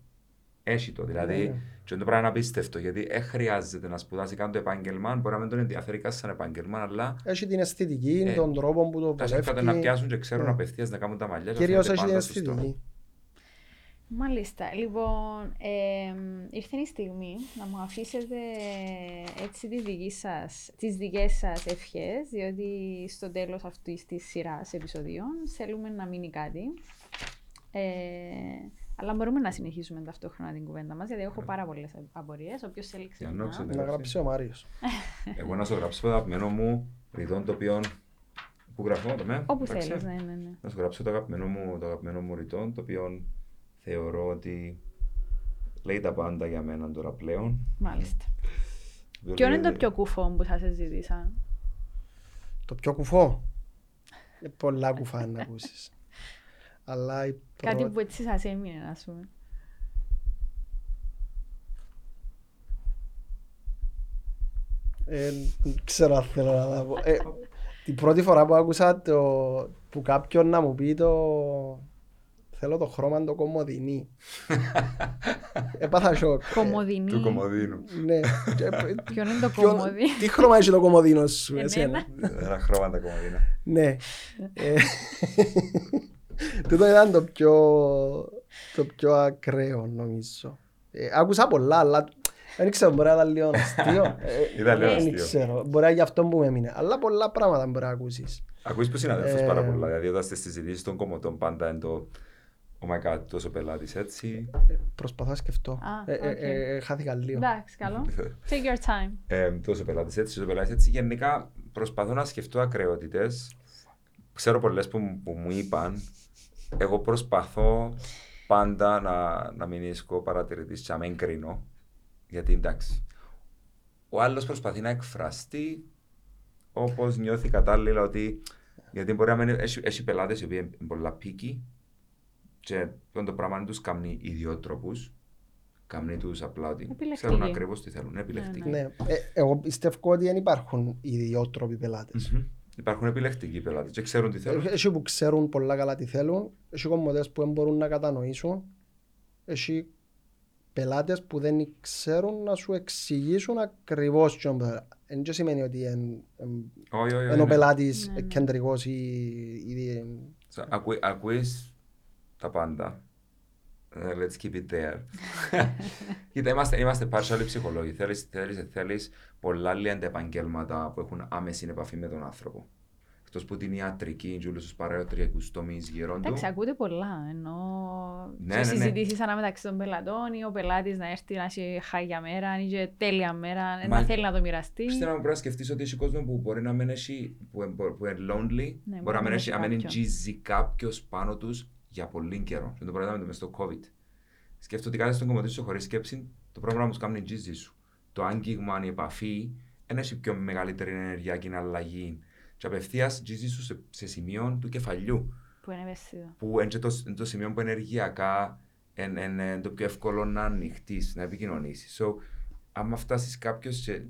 Έχει το. Δηλαδή, Ναι. και το πράγμα είναι απίστευτο, γιατί δεν χρειάζεται να σπουδάσει καν το επάγγελμα, μπορεί να μην τον ενδιαφέρει καν σαν επάγγελμα, αλλά Έχει την αισθητική, Ε, τον τρόπο που το τα σέρκατα να παλεύει. πιάσουν και ξέρουν Ναι. απευθείας να κάνουν τα μαλλιά και Κυρίως φαίνεται έχει την πάντα σωστό. αισθητική. Μάλιστα. Λοιπόν, ε, ήρθε η στιγμή να μου αφήσετε έτσι τις, δική σας, τις δικές σας ευχές, διότι στο τέλος αυτής της σειράς επεισοδίων θέλουμε να μείνει κάτι. Ε, αλλά μπορούμε να συνεχίσουμε ταυτόχρονα την κουβέντα μας, γιατί έχω πάρα πολλές απορίες. Όποιος θέλει Για να ξεκινά. ξέρετε. Να γράψει ο Μάριος. Εγώ να σου γράψω το αγαπημένο μου ρητό το οποίο. Πού γράφω, το με. Όπου εντάξει. θέλεις, ναι, ναι, ναι. Να σου γράψω το αγαπημένο μου, το αγαπημένο μου ρητό το οποίο θεωρώ ότι λέει τα πάντα για μένα τώρα πλέον. Μάλιστα. Διότι- Ποιο είναι το πιο κουφό που σας ζήτησα. Το πιο κουφό; Ε, πολλά κουφά να ακούσεις. Αλλά η Κάτι πρώτη- που έτσι σας έμεινε, ας πούμε. Ε, δεν ξέρω αν θέλω να τα πω. Ε, την πρώτη φορά που άκουσα το, που κάποιον να μου πει το θέλω το χρώμα το κομμωδινή. Έπαθα σοκ. Κομμωδινή. Του κομμωδίνου. Ναι. Και, Ποιο είναι το ποιον- κομμωδί. Τι χρώμα έχει το κομμωδίνο σου, Εμένα. εσένα. Ένα χρώμα τα κομμωδίνα. Ναι. Ε, Τούτο ήταν το πιο, το πιο ακραίο νομίζω. Ε, άκουσα πολλά, αλλά δεν ξέρω, μπορεί να ήταν λίγο αστείο. Ε, Ήταν λίγο Δεν αστείο. ξέρω, μπορεί να είναι γι' αυτό που με έμεινε. Αλλά πολλά πράγματα μπορεί να ακούσεις. Ακούεις που συναδέλφους Ε, πάρα πολλά, δηλαδή όταν στις συζητήσεις των κομμωτών πάντα είναι το Oh my god, τόσο πελάτης έτσι. Προσπαθώ να σκεφτώ. Α, Ε, ε, οκ. ε, Χάθηκα λίγο. Εντάξει, καλό. Take your time. Ε, τόσο πελάτης έτσι, τόσο πελάτης έτσι. Γενικά προσπαθώ να σκεφτώ ακρότητες. Ξέρω πολλές που, μου- που μου είπαν. Εγώ προσπαθώ πάντα να, να μινίσκω παρατηρητής και να μην κρίνω. Γιατί εντάξει. Ο άλλος προσπαθεί να εκφραστεί όπως νιώθει κατάλληλα ότι γιατί μπορεί να μην έχει, έχει πελάτες οι οποίοι είναι πολλά πίκοι και αυτό το πράγμα δεν τους κάνει ιδιότροπους. Κάνει τους απλά ότι Επιλεκτικοί. ξέρουν ακριβώς τι θέλουν. Είναι επιλεκτικοί. Ναι. Ε, εγώ πιστεύω ότι δεν υπάρχουν ιδιότροποι πελάτες. Μμμ. Υπάρχουν επιλεκτικοί πελάτες και ξέρουν τι θέλουν. Ε, Έχει που ξέρουν πολλά καλά τι θέλουν, έχει κομμωτές που δεν μπορούν να κατανοήσουν, έχει πελάτες που δεν ξέρουν να σου εξηγήσουν ακριβώς τι Δεν και σημαίνει ότι εν- εν- Όχι, όχι, εν όχι, ο ναι. πελάτης Ναι, ναι. κεντρικός ή... ή- Σα- ακού- Ακούεις τα πάντα. Ε, Let's keep it there. Κοίτα, είμαστε, είμαστε partially ψυχολόγοι. Θέλεις, θέλεις, θέλεις πολλά λίγα επαγγέλματα που έχουν άμεση επαφή με τον άνθρωπο. Εκτός που την ιατρική, και όλους τους παραιοτριακούς τομείς γύρω του. Εντάξει, ακούτε πολλά. Ενώ Ναι, σε ναι, ναι. συζητήσεις ανάμεταξύ των πελατών ή ο πελάτης να έρθει να έχει χάγια μέρα ή και τέλεια μέρα, Μα- να θέλει να το μοιραστεί. Στην πρέπει να σκεφτείς ότι έχει κόσμο που μπορεί να μην έχει, που, είναι- που είναι lonely, Ναι, μπορεί να μην έχει, να μην κάποιον. γκίζει κάποιος πάνω τους για πολύ καιρό. Και το πράγμα μες στο COVID. Σκέφτομαι ότι κάθε στον κομμωτή σου χωρίς σκέψη, το πρόβλημα που σου κάνει γκίζει σου. Το άγγιγμα, η επαφή, δεν έχει πιο μεγαλύτερη ενεργειακή αλλαγή. Και απευθείας γκίζει σου σε, σε σημείο του κεφαλιού Που είναι ευαίσθητο. που είναι και το, είναι το σημείο που ενεργειακά είναι είναι το πιο εύκολο να ανοιχτείς, να επικοινωνήσεις. So, άμα φτάσεις κάποιος και,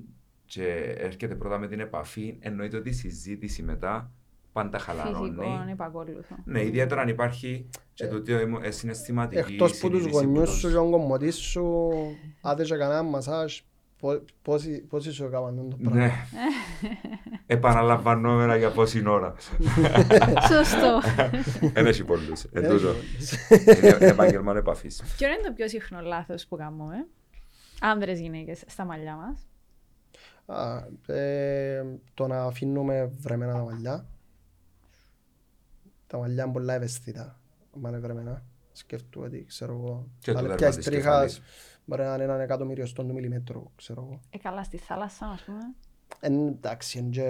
και έρχεται πρώτα με την επαφή, εννοείται ότι η συζήτηση μετά πάντα χαλαρώνει. Φυσικό, επακόλουθο. Ναι, ιδιαίτερα αν υπάρχει και το ότι είναι συναισθηματική Εκτός που τους συνείδηση γονιούς τους- σου και τον κομμωτή σου, άντε και κανένα μασάζ, Πο- Πόσοι πόσοι σου έκαναν το πράγμα. Ναι. Επαναλαμβανόμενα για πόση ώρα. Σωστό. Δεν έχει πολλούς. Εν Έχει τούτο. όλους. Είναι επάγγελμα επαφής. Ποιο είναι το πιο συχνό λάθος που κάνουμε, άνδρες γυναίκες, στα μαλλιά μας. Α, ε, Το να αφήνουμε βρεμένα τα μαλλιά. Τα μαλλιά είναι πολλά ευαίσθητα. Αν είναι βρεμένα. Σκέφτομαι ότι ξέρω εγώ. Και το τα δέρμα λεπτιά της τρίχας κεφαλής. Μπορεί να είναι έναν εκατομμύριο του μιλιμέτρο, ξέρω εγώ. Ε, καλά, στη θάλασσα, ας πούμε. Εν, εντάξει, εν και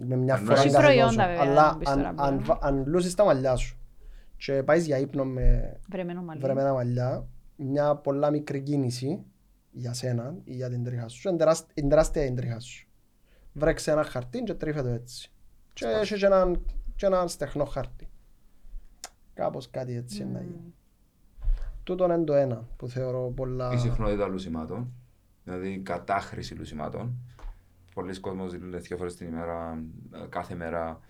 με μια Αν φορά έχει κάθε προϊόντα, τόσο. βέβαια, Αλλά να μπεις τώρα αν, πλέον. αν, βα- αν λούσεις τα μαλλιά σου και πάεις για ύπνο με Βρεμένο μαλλί. βρεμένα μαλλιά, μια πολλά μικρή κίνηση για σένα ή για την τρίχα σου, είναι τεράσ- είναι τεράστια η τρίχα σου. Βρέξε ένα χαρτί και τρίφε το έτσι. Και έχεις και έναν, και έναν στεχνό χάρτη. Κάπως κάτι έτσι είναι να γίνει. Τούτον είναι το ένα που θεωρώ πολλά... Η συχνότητα λουσιμάτων, δηλαδή η κατάχρηση λουσιμάτων. Πολλοί κόσμοι δηλούν δύο φορές την ημέρα, ε, κάθε μέρα.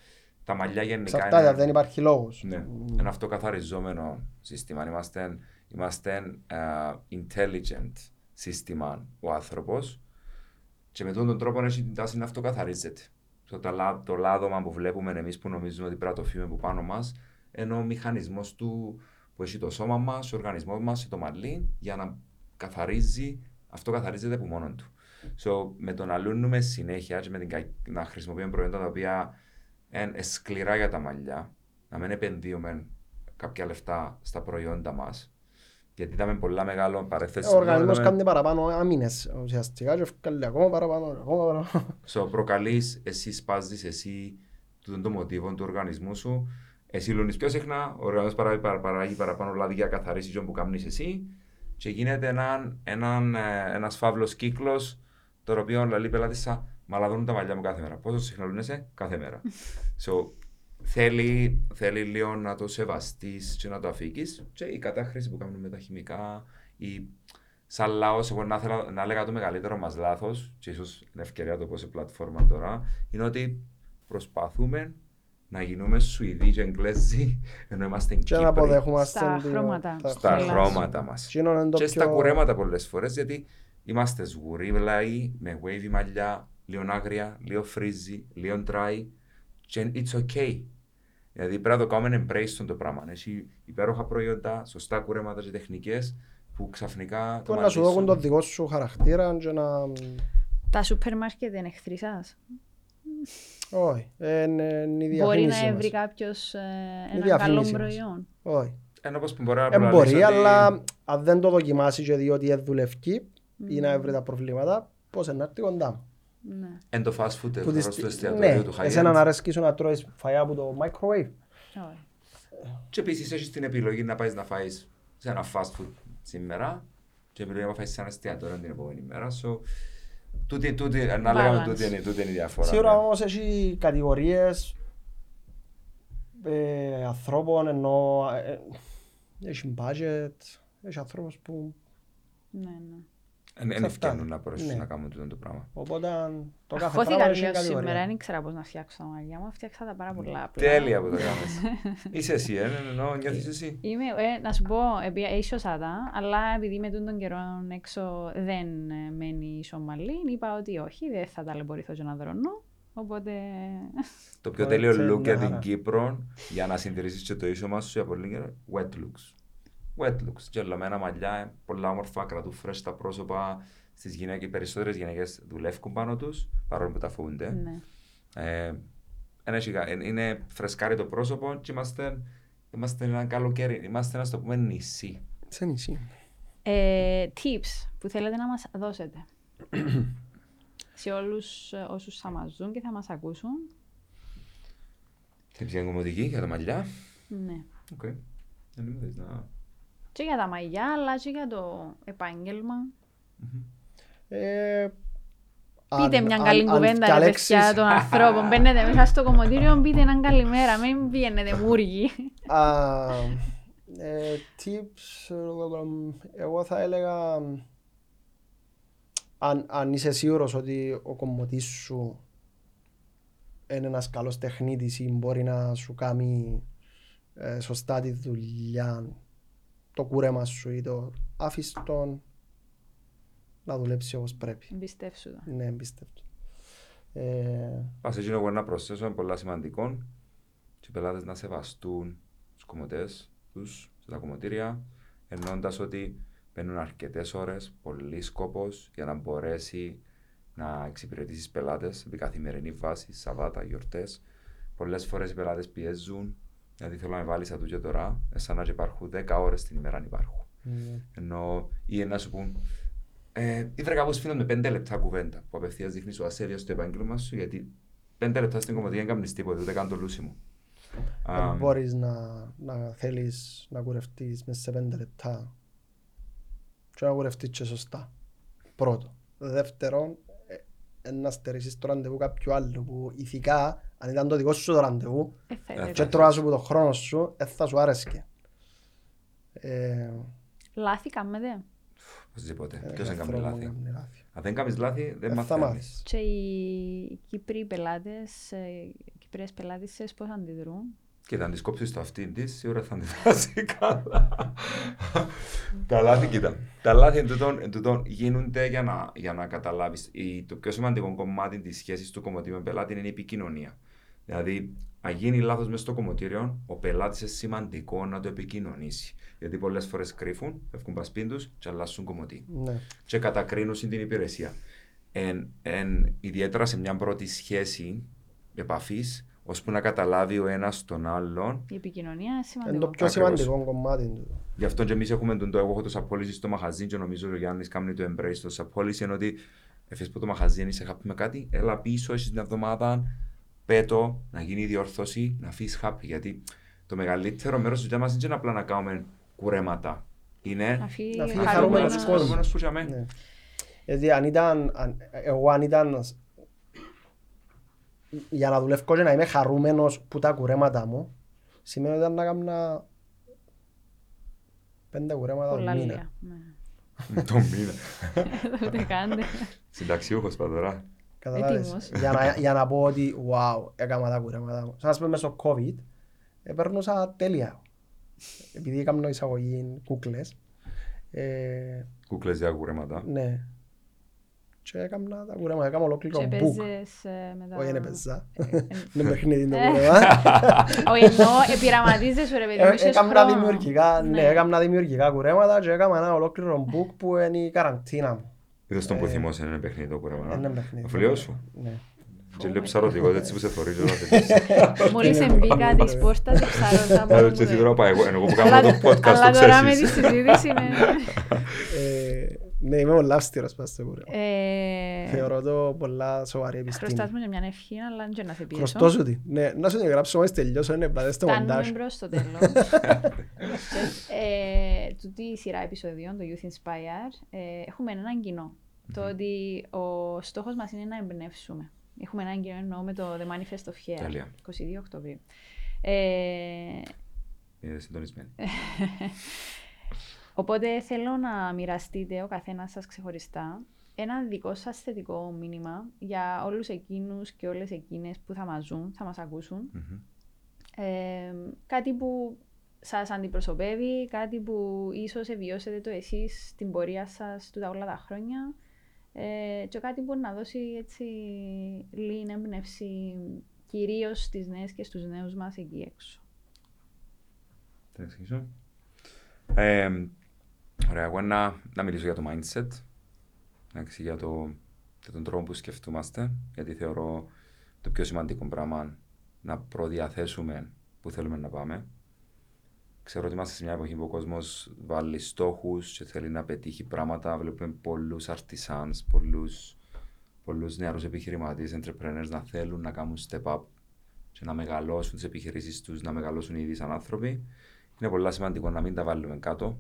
Τα μαλλιά γενικά Εξαρτάται, δεν υπάρχει λόγος. Ναι, ένα αυτοκαθαριζόμενο σύστημα. Είμαστε, είμαστε ε, intelligent σύστημα ο άνθρωπος και με τον τρόπο έχει την τάση να αυτοκαθαρίζεται. Το, το, λά- το λάδωμα που βλέπουμε εμείς που νομίζουμε ότι πρέπει να το φύγουμε από πάνω μας, ενώ ο μηχανισμός του που έχει το σώμα μας, ο οργανισμός μας, το μαλλί, για να καθαρίζει, αυτό καθαρίζεται από μόνο του. So, με το να λύνουμε συνέχεια και με την, κα- να χρησιμοποιούμε προϊόντα τα οποία είναι σκληρά για τα μαλλιά, να μην επενδύουμε κάποια λεφτά στα προϊόντα μας. Γιατί ήταν πολλά μεγάλο παρέθεση. Ο οργανισμός κάνει παραπάνω άμυνες ουσιαστικά και βγάλει ακόμα παραπάνω, ακόμα παραπάνω. So, προκαλείς, εσύ σπάζεις εσύ το, το μοτίβο του οργανισμού σου. Εσύ λύνεις πιο συχνά, ο οργανισμός παράγει, παρα- παράγει παραπάνω λάδι για να καθαρίσει το που κάνεις εσύ και γίνεται έναν, έναν, ε, ένας φαύλος κύκλος το οποίο λέει πελάτησα μα λαδώνουν τα μαλλιά μου κάθε μέρα. Πόσο συχνά λύνεσαι; Κάθε μέρα. so, θέλει, θέλει λίγο να το σεβαστείς και να το αφήκεις και η κατάχρηση που κάνουμε με τα χημικά η σαν λαός, εγώ να, θέλω, να έλεγα το μεγαλύτερο μας λάθος και ίσως είναι ευκαιρία να το πω σε πλατφόρμα τώρα είναι ότι προσπαθούμε να γίνουμε Σουηδοί και Εγγλέζοι ενώ είμαστε Και να Κύπροι αποδέχομαστε Στα την- χρώματα. τα στα Χρώματα. χρώματα μας Εκείνο είναι το και στα πιο- κουρέματα πολλές φορές γιατί είμαστε σγουρίβλαοι με wavy μαλλιά, λίγο άγρια, λίγο φρίζι, λίγο dry και it's okay. Δηλαδή πρέπει να το κάνουμε embrace το πράγμα. Έχει υπέροχα προϊόντα, σωστά κουρέματα και τεχνικές που ξαφνικά Που το να μαλλί σου δώσουν σου- το δικό σου χαρακτήρα και να... Τα σούπερ μάρκετ είναι εχθροί σας; Όχι, ε, είναι είναι η Μπορεί διαφήμιση να μας. βρει κάποιο ένα διαφήμιση καλό μας. προϊόν. Όχι. Ενώ πως μπορεί να Ε, μπορεί, προλαλείς ότι- αλλά αν δεν το δοκιμάσεις και δει ότι δεν δουλεύει ή να βρει τα προβλήματα, πώς είναι να έρθει κοντά μου. Ναι. Εν το fast food Που ευρώ τις- στο Ναι, εστιατόριο του high εσένα να end. αρέσκει σου να τρώεις φαγιά από το microwave. Όχι. Και επίσης έχεις την επιλογή να πάεις να φάεις σε ένα fast food σήμερα και επιλογή να φάεις σε ένα εστιατόριο την επόμενη μέρα. So, τούτη, τούτη, να λέγαμε Balance. τούτη είναι, τούτη είναι η διαφορά. Σίγουρα ναι. όμως έχει κατηγορίες ε, ανθρώπων ενώ ε, έχει budget, έχει ανθρώπους που Ναι, ναι. Εν- Εν σε ευκαινούν αυτά. να μπορέσουν Ναι. να κάνουν τούτο το πράγμα. οπότε το κάθε Χώθηκα πράγμα έχει λίγο κατηγορία. σήμερα, δεν ήξερα πώς να φτιάξω τα μαλλιά μου. Φτιάξα τα πάρα πολλά απλά. Τέλεια που το κάνεις. Είσαι εσύ, ε, εννοώ, νιώθεις εσύ. Είμαι, ε, να σου πω, επειδή ίσωσα τα, αλλά επειδή με τον καιρό έξω δεν ε, μένει ίσο μαλλί, είπα ότι όχι, δεν θα ταλαιπωρηθώ και να δρονώ. Οπότε. Το πιο Ωραία, τέλειο μια look για την χαρά. Κύπρο, για να συντηρήσεις και το ίσωμα σου για πολύ καιρό, wet looks. Wet looks. Γελωμένα μαλλιά, ε, πολλά όμορφα, κρατούν fresh τα πρόσωπα. Στις γυναίκες, οι περισσότερες γυναίκες δουλεύουν πάνω τους, παρόλο που τα φοβούνται. ναι. Ε, ένα σιγά- ε, είναι φρεσκάρι το πρόσωπο και είμαστε, είμαστε ένα καλοκαίρι, είμαστε να το πούμε νησί. Σε νησί. Ε, tips που θέλετε να μας δώσετε; Σε όλους ε, όσους θα μας δουν και θα μας ακούσουν. Θέλεις μια κομμωτική για τα μαλλιά. Ναι. Οκ. Δεν είμαι δεις να... Και για τα μαλλιά, αλλά και για το επάγγελμα. Ε, Πείτε αν- μια αν- καλή αν κουβέντα ρε διαλέξεις- παιδιά των ανθρώπων. Μπαίνετε μέσα στο κομμωτήριο, πείτε έναν καλημέρα, μην πηγαίνετε μούργοι. Α, ε, tips, ε, εγώ θα έλεγα αν, αν είσαι σίγουρος ότι ο κομμωτής σου είναι ένας καλός τεχνίτης ή μπορεί να σου κάνει ε, σωστά τη δουλειά, το κούρεμα σου ή το άφης τον να δουλέψει όπως πρέπει. Εμπιστεύσου το. Ναι, εμπιστεύτω. Ε, Ας έτσι εγώ να προσθέσω είναι πολλά σημαντικό και οι πελάτες να σεβαστούν τους κομμωτές τους στα κομμωτήρια εννοώντας ότι παίρνουν αρκετές ώρες, πολύ σκόπος για να μπορέσει να εξυπηρετήσει τους πελάτες επί καθημερινή βάση, Σαββάτα, γιορτές. Πολλές φορές οι πελάτες πιέζουν γιατί θέλω να με βάλεις ατού και τώρα, ε, σαν να και υπάρχουν 10 ώρες την ημέρα αν υπάρχουν. ναι. Ενώ ή να σου πούν ε, ή βρε κάπως φίλο με πέντε λεπτά κουβέντα που απευθείας δείχνεις σου ασέβεια στο επάγγελμα σου γιατί πέντε λεπτά στην κομμωτή δεν κάνεις τίποτα, ούτε καν το λούσιμο. Δεν Α, μπορείς να, να θέλεις να κουρευτείς μέσα σε πέντε λεπτά και να κουρευτείς και σωστά. Πρώτο. Δεύτερον, ε, ε, να στερήσεις το ραντεβού κάποιου άλλου που ηθικά, αν ήταν το δικό σου το ραντεβού Ε, θα Ε, είναι. και τρώας από τον χρόνος σου, δεν θα σου άρεσκε. Ε, Λάθη κάνετε. Οπωσδήποτε. ε, Ποιος δεν κάνει εχθρό μου λάθη; κάνει λάθη. Αν δεν κάνεις λάθη, δεν Δεν θα μαθαίνεις. μάθεις. Και οι Κύπροι πελάτες, ε, οι Κυπρίες πελάτησες πώς αντιδρούν; Κοίτα, αν της κόψεις το αυτήν της, σίγουρα θα αντιδράσει καλά. Τα λάθη, κοίτα. Τα λάθη εν τούτον, εν τούτον γίνονται για να, για να καταλάβεις. Η, το πιο σημαντικό κομμάτι της σχέσης του κομμωτήριου με πελάτη είναι η επικοινωνία. Δηλαδή, αν γίνει λάθος μέσα στο κομμωτήριο, ο πελάτης είναι σημαντικό να το επικοινωνήσει. Γιατί πολλές φορές κρύφουν, φεύγουν πασπίν τους και αλλάσουν κομμωτή. Ναι. και κατακρίνουν την υπηρεσία. Εν, εν, ιδιαίτερα σε μια πρώτη σχέση επαφής, ώσπου να καταλάβει ο ένας τον άλλον. Η επικοινωνία είναι Είναι σημαντικό. το πιο Ακριβώς. σημαντικό κομμάτι του. Γι' αυτό και εμείς έχουμε τον το εγώ έχω το σαπόληση στο μαχαζί, και νομίζω ότι ο Γιάννης κάνει το embrace στο σαπόληση. Είναι ότι εφέ που το μαχαζί είναι σε happy με κάτι, έλα πίσω, εσύ την εβδομάδα, πέτω, να γίνει η διόρθωση, να αφήσει happy. Γιατί το μεγαλύτερο μέρος της δουλειάς μας δεν είναι απλά να κάνουμε κουρέματα. Είναι Να φύγει Να φύγει χαρούμενος. χαρούμενος κόσμος. χαρούμενος που είχαμε. Ναι. Γιατί αν ήταν, αν, εγώ αν ήταν σ- για να δουλεύω και να είμαι χαρούμενος που τα κουρέματα μου, σημαίνει ότι ήταν να κάνω πέντε κουρέματα το Πολλά μήνα. λίγα. Ναι. Το μήνα. Ούτε κάντε. Συνταξιούχος παντορά. Καταλάβες. Έτοιμος. για, να, για να πω ότι wow, έκανα τα κουρέματα μου. Σαν να πούμε μέσα στο COVID, έπαιρνωσα τέλεια. Επειδή έκανα εισαγωγή κούκλες, ε, Κούκλες για κουρέματα. ναι. Και έκανα τα κουρέματα, έκανα ολόκληρο Και book. παίζες ε, με τα... Όχι, δεν παίζα. Ε, ε, Είναι παιχνίδι το Ε. κουρέμα. Όχι, εννοώ, επειραματίζεσαι ρε παιδί μου, Ε, είχες Έκανα χρόνο. δημιουργικά, ναι, Ναι. έκανα δημιουργικά κουρέματα και έκανα ένα ολόκληρο book που είναι η καραντίνα μου. Είδες τον που Ε, θυμόσαι είναι παιχνίδι το κουρέμα. Είναι παιχνίδι. Αφιλιό σου. Ναι. Και λέει ψαρωτικό, έτσι που σε θωρίζω να τελείσεις. Μόλις Είναι εμπήκα πολύ της ωραίο. πόρτας, ψάρωσα Ε, μόνο Και μου τι τώρα πάω εγώ, εγώ που Αλλά- κάνω το podcast, Αλλά το τώρα με τη ξέρεις. συζήτηση με... Ε, Ναι, είμαι πολύ αυστηρός πάνω στο κουρέμα. Ε, Θεωρώ το πολλά σοβαρή επιστήμη. Χρωστάς μου και μια ευχή, αλλά δεν να σε πιέσω. Χρωστώ σου τι. Ναι, να σου την γράψω μόλις τελειώσω, είναι πλατές στο Φτάνουμε μοντάζ. μπρος στο τέλος. ε, τούτη η σειρά επεισοδίων, το Youth Inspire, ε, έχουμε έναν κοινό. Το ότι ο στόχος μας είναι να εμπνεύσουμε. Έχουμε έναν κοινό εννοώ με το The Manifest of Hair, Τέλεια. 22 Οκτωβρίου. Ε, Είναι συντονισμένη. Οπότε θέλω να μοιραστείτε ο καθένας σας ξεχωριστά ένα δικό σας θετικό μήνυμα για όλους εκείνους και όλες εκείνες που θα μας ζουν, θα μας ακούσουν. Μμμ. Ε, κάτι που σας αντιπροσωπεύει, κάτι που ίσως βιώσετε το εσείς στην πορεία σας του τα όλα τα χρόνια ε, και κάτι που να δώσει έτσι λίγη έμπνευση κυρίως στις νέες και στους νέους μας εκεί έξω. Θα εξηγήσω. Ε, Ωραία, εγώ να, να μιλήσω για το mindset, εντάξει, για, το, για τον τρόπο που σκεφτούμαστε, γιατί θεωρώ το πιο σημαντικό πράγμα να προδιαθέσουμε που θέλουμε να πάμε. Ξέρω ότι είμαστε σε μια εποχή που ο κόσμος βάλει στόχους και θέλει να πετύχει πράγματα. Βλέπουμε πολλούς artisans, πολλούς πολλούς νεαρούς επιχειρηματίες, entrepreneurs να θέλουν να κάνουν step up και να μεγαλώσουν τις επιχειρήσεις τους, να μεγαλώσουν ήδη σαν άνθρωποι. Είναι πολύ σημαντικό να μην τα βάλουμε κάτω.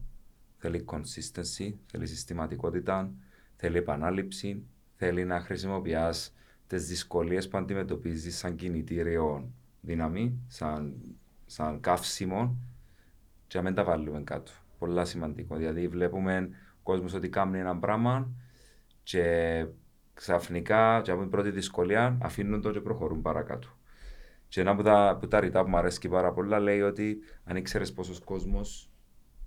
Θέλει consistency, θέλει συστηματικότητα, θέλει επανάληψη, θέλει να χρησιμοποιάς τις δυσκολίες που αντιμετωπίζεις σαν κινητήριο δύναμη, σαν, σαν καύσιμο και να μην τα βάλουμε κάτω. Πολλά σημαντικό. Δηλαδή βλέπουμε ο κόσμος ότι κάνει ένα πράγμα και ξαφνικά και από την πρώτη δυσκολία αφήνουν το και προχωρούν παρακάτω. Και ένα από τα, που τα ρητά που μου αρέσει πάρα πολλά λέει ότι αν ήξερες πόσος κόσμος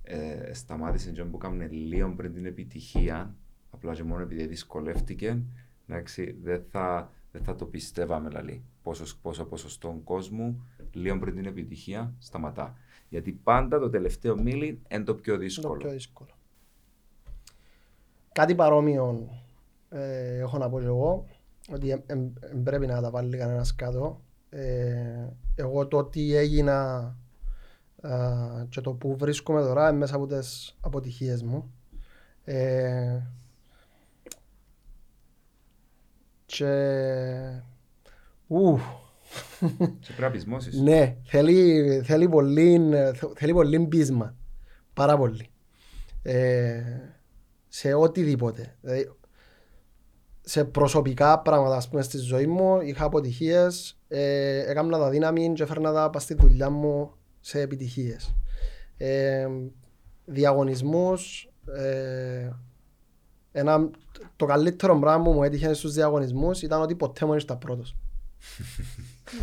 ε, σταμάτησε και που έκανε λίγο πριν την επιτυχία, Απλά και μόνο επειδή δυσκολεύτηκε, εντάξει, δεν θα, δεν θα το πιστεύαμε λαλή. Πόσος, πόσο ποσοστό κόσμου, λίγο πριν την επιτυχία, σταματά. Γιατί πάντα το τελευταίο μίλι είναι το πιο Είναι το δύσκολο. πιο δύσκολο. Κάτι παρόμοιο ε, έχω να πω και εγώ, ότι ε, ε, ε, πρέπει να τα βάλει κανένας κάτω. Ε, εγώ το τι έγινα α, και το που βρίσκομαι τώρα είναι μέσα από τις αποτυχίες μου. Ε, και... Ου, Και πρέπει να πεισμώσεις. ναι, θέλει, θέλει, πολύ, θέλει πολύ πείσμα. Πάρα πολύ. Ε, σε οτιδήποτε. Δηλαδή, σε προσωπικά πράγματα, ας πούμε, στη ζωή μου, είχα αποτυχίες, ε, έκανα τα δύναμη και έφερνα τα πας στη δουλειά μου σε επιτυχίες. Ε, διαγωνισμούς, ε, ένα, το καλύτερο πράγμα που μου έτυχε στους διαγωνισμούς ήταν ότι ποτέ μου ήρθα πρώτος.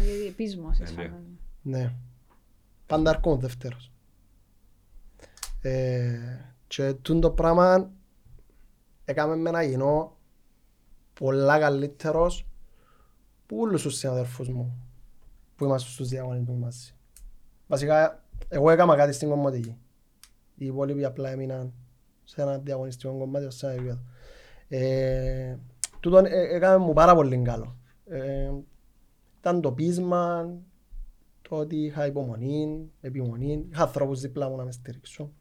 Δηλαδή, επίσημος, Ε, εσύ ναι. φαντάζομαι. Ναι. Πάντα έρχομαι δεύτερος. Ε, και τούτο το πράγμα έκαμε με να γίνω πολλά καλύτερος που όλους τους συναδελφούς μου που είμαστε στους διαγωνισμούς μαζί. Βασικά, εγώ έκανα κάτι στην κομμωτική. Οι υπόλοιποι απλά έμειναν σε ένα διαγωνιστικό κομμάτι ως ένα επίπεδο. Ε, τούτο ε, έκαμε μου πάρα πολύ καλό. Ε, ήταν το πείσμα, το ότι είχα υπομονή, επιμονή, είχα ανθρώπους δίπλα μου να με στηρίξουν.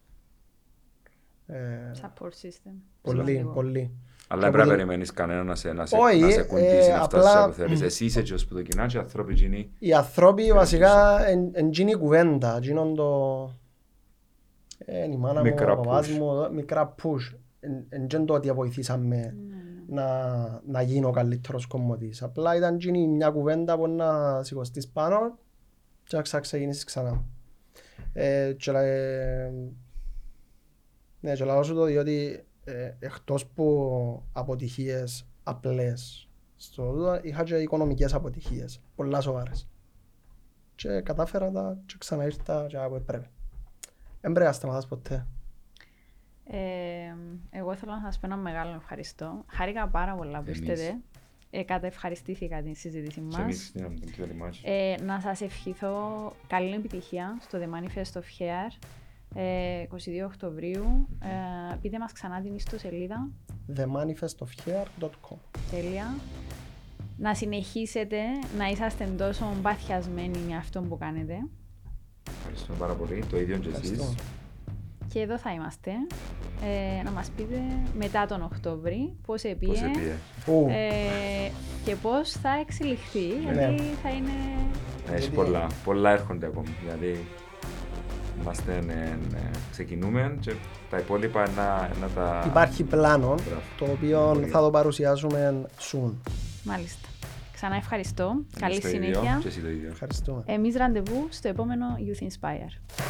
Ε, Support system. πολύ, Σημαντικό. πολύ. Αλλά Και δεν πρέπει να που- περιμένεις κανένα να σε, να σε, Όχι, να σε ε, κουντήσει, να φτάσεις απλά- όπου θέλεις. Εσύ είσαι και που το κοινάς και οι άνθρωποι εκείνοι Οι άνθρωποι Θέλουν βασικά εν γίνει κουβέντα, γίνον το... Ε, η μάνα μου, Μικρά ο παπάς push. μου, μικρά push. Εν- Εν τζεν το ότι βοηθήσαμε Ναι, ναι. να, να γίνω ο καλύτερος κομμωτής. Απλά ήταν γίνει μια κουβέντα που να σηκωστείς πάνω και να ξεκινήσεις ξανά. Ε, και, λα- ε, ναι, και λαό σου το διότι ε, εκτός που αποτυχίες απλές στο τούτο, είχα και οικονομικές αποτυχίες, πολλά σοβαρές. Και κατάφερα τα και ξαναήρθα και που έπρεπε. Δεν πρέπει να σταματάς ποτέ. Ε, εγώ θέλω να σας πω ένα μεγάλο ευχαριστώ. Χάρηκα πάρα πολλά που Εμείς. ήρθετε. Ε, κατευχαριστήθηκα την συζήτηση και μας. εμείς δίναμε την πιο λιμάχη. Ε, να σας ευχηθώ καλή επιτυχία στο The Manifest of Hair ε, 22 Οκτωβρίου. Ε, πείτε μας ξανά την ιστοσελίδα. themanifestofhair.com Τέλεια. Να συνεχίσετε να είσαστε τόσο παθιασμένοι με αυτό που κάνετε. Ευχαριστούμε πάρα πολύ. Το ίδιο και εσείς. Ευχαριστώ. Και εδώ θα είμαστε. Ε, να μας πείτε μετά τον Οκτώβρη πώς Πώς επίε επίε. Ου, ε, και πώς θα εξελιχθεί. Ναι. Γιατί θα είναι... Έχει Γιατί- πολλά. Πολλά έρχονται ακόμη. Δηλαδή, είμαστε, ε, ε, ξεκινούμε και τα υπόλοιπα να, να τα... Υπάρχει πλάνο Μπράβο. το οποίο Πολύ. θα το παρουσιάσουμε soon. Μάλιστα. Ξανά ευχαριστώ. Εμείς Καλή το ίδιο συνέχεια. Και εσύ το ίδιο. Ευχαριστούμε. Εμείς ραντεβού στο επόμενο Youth Inspire.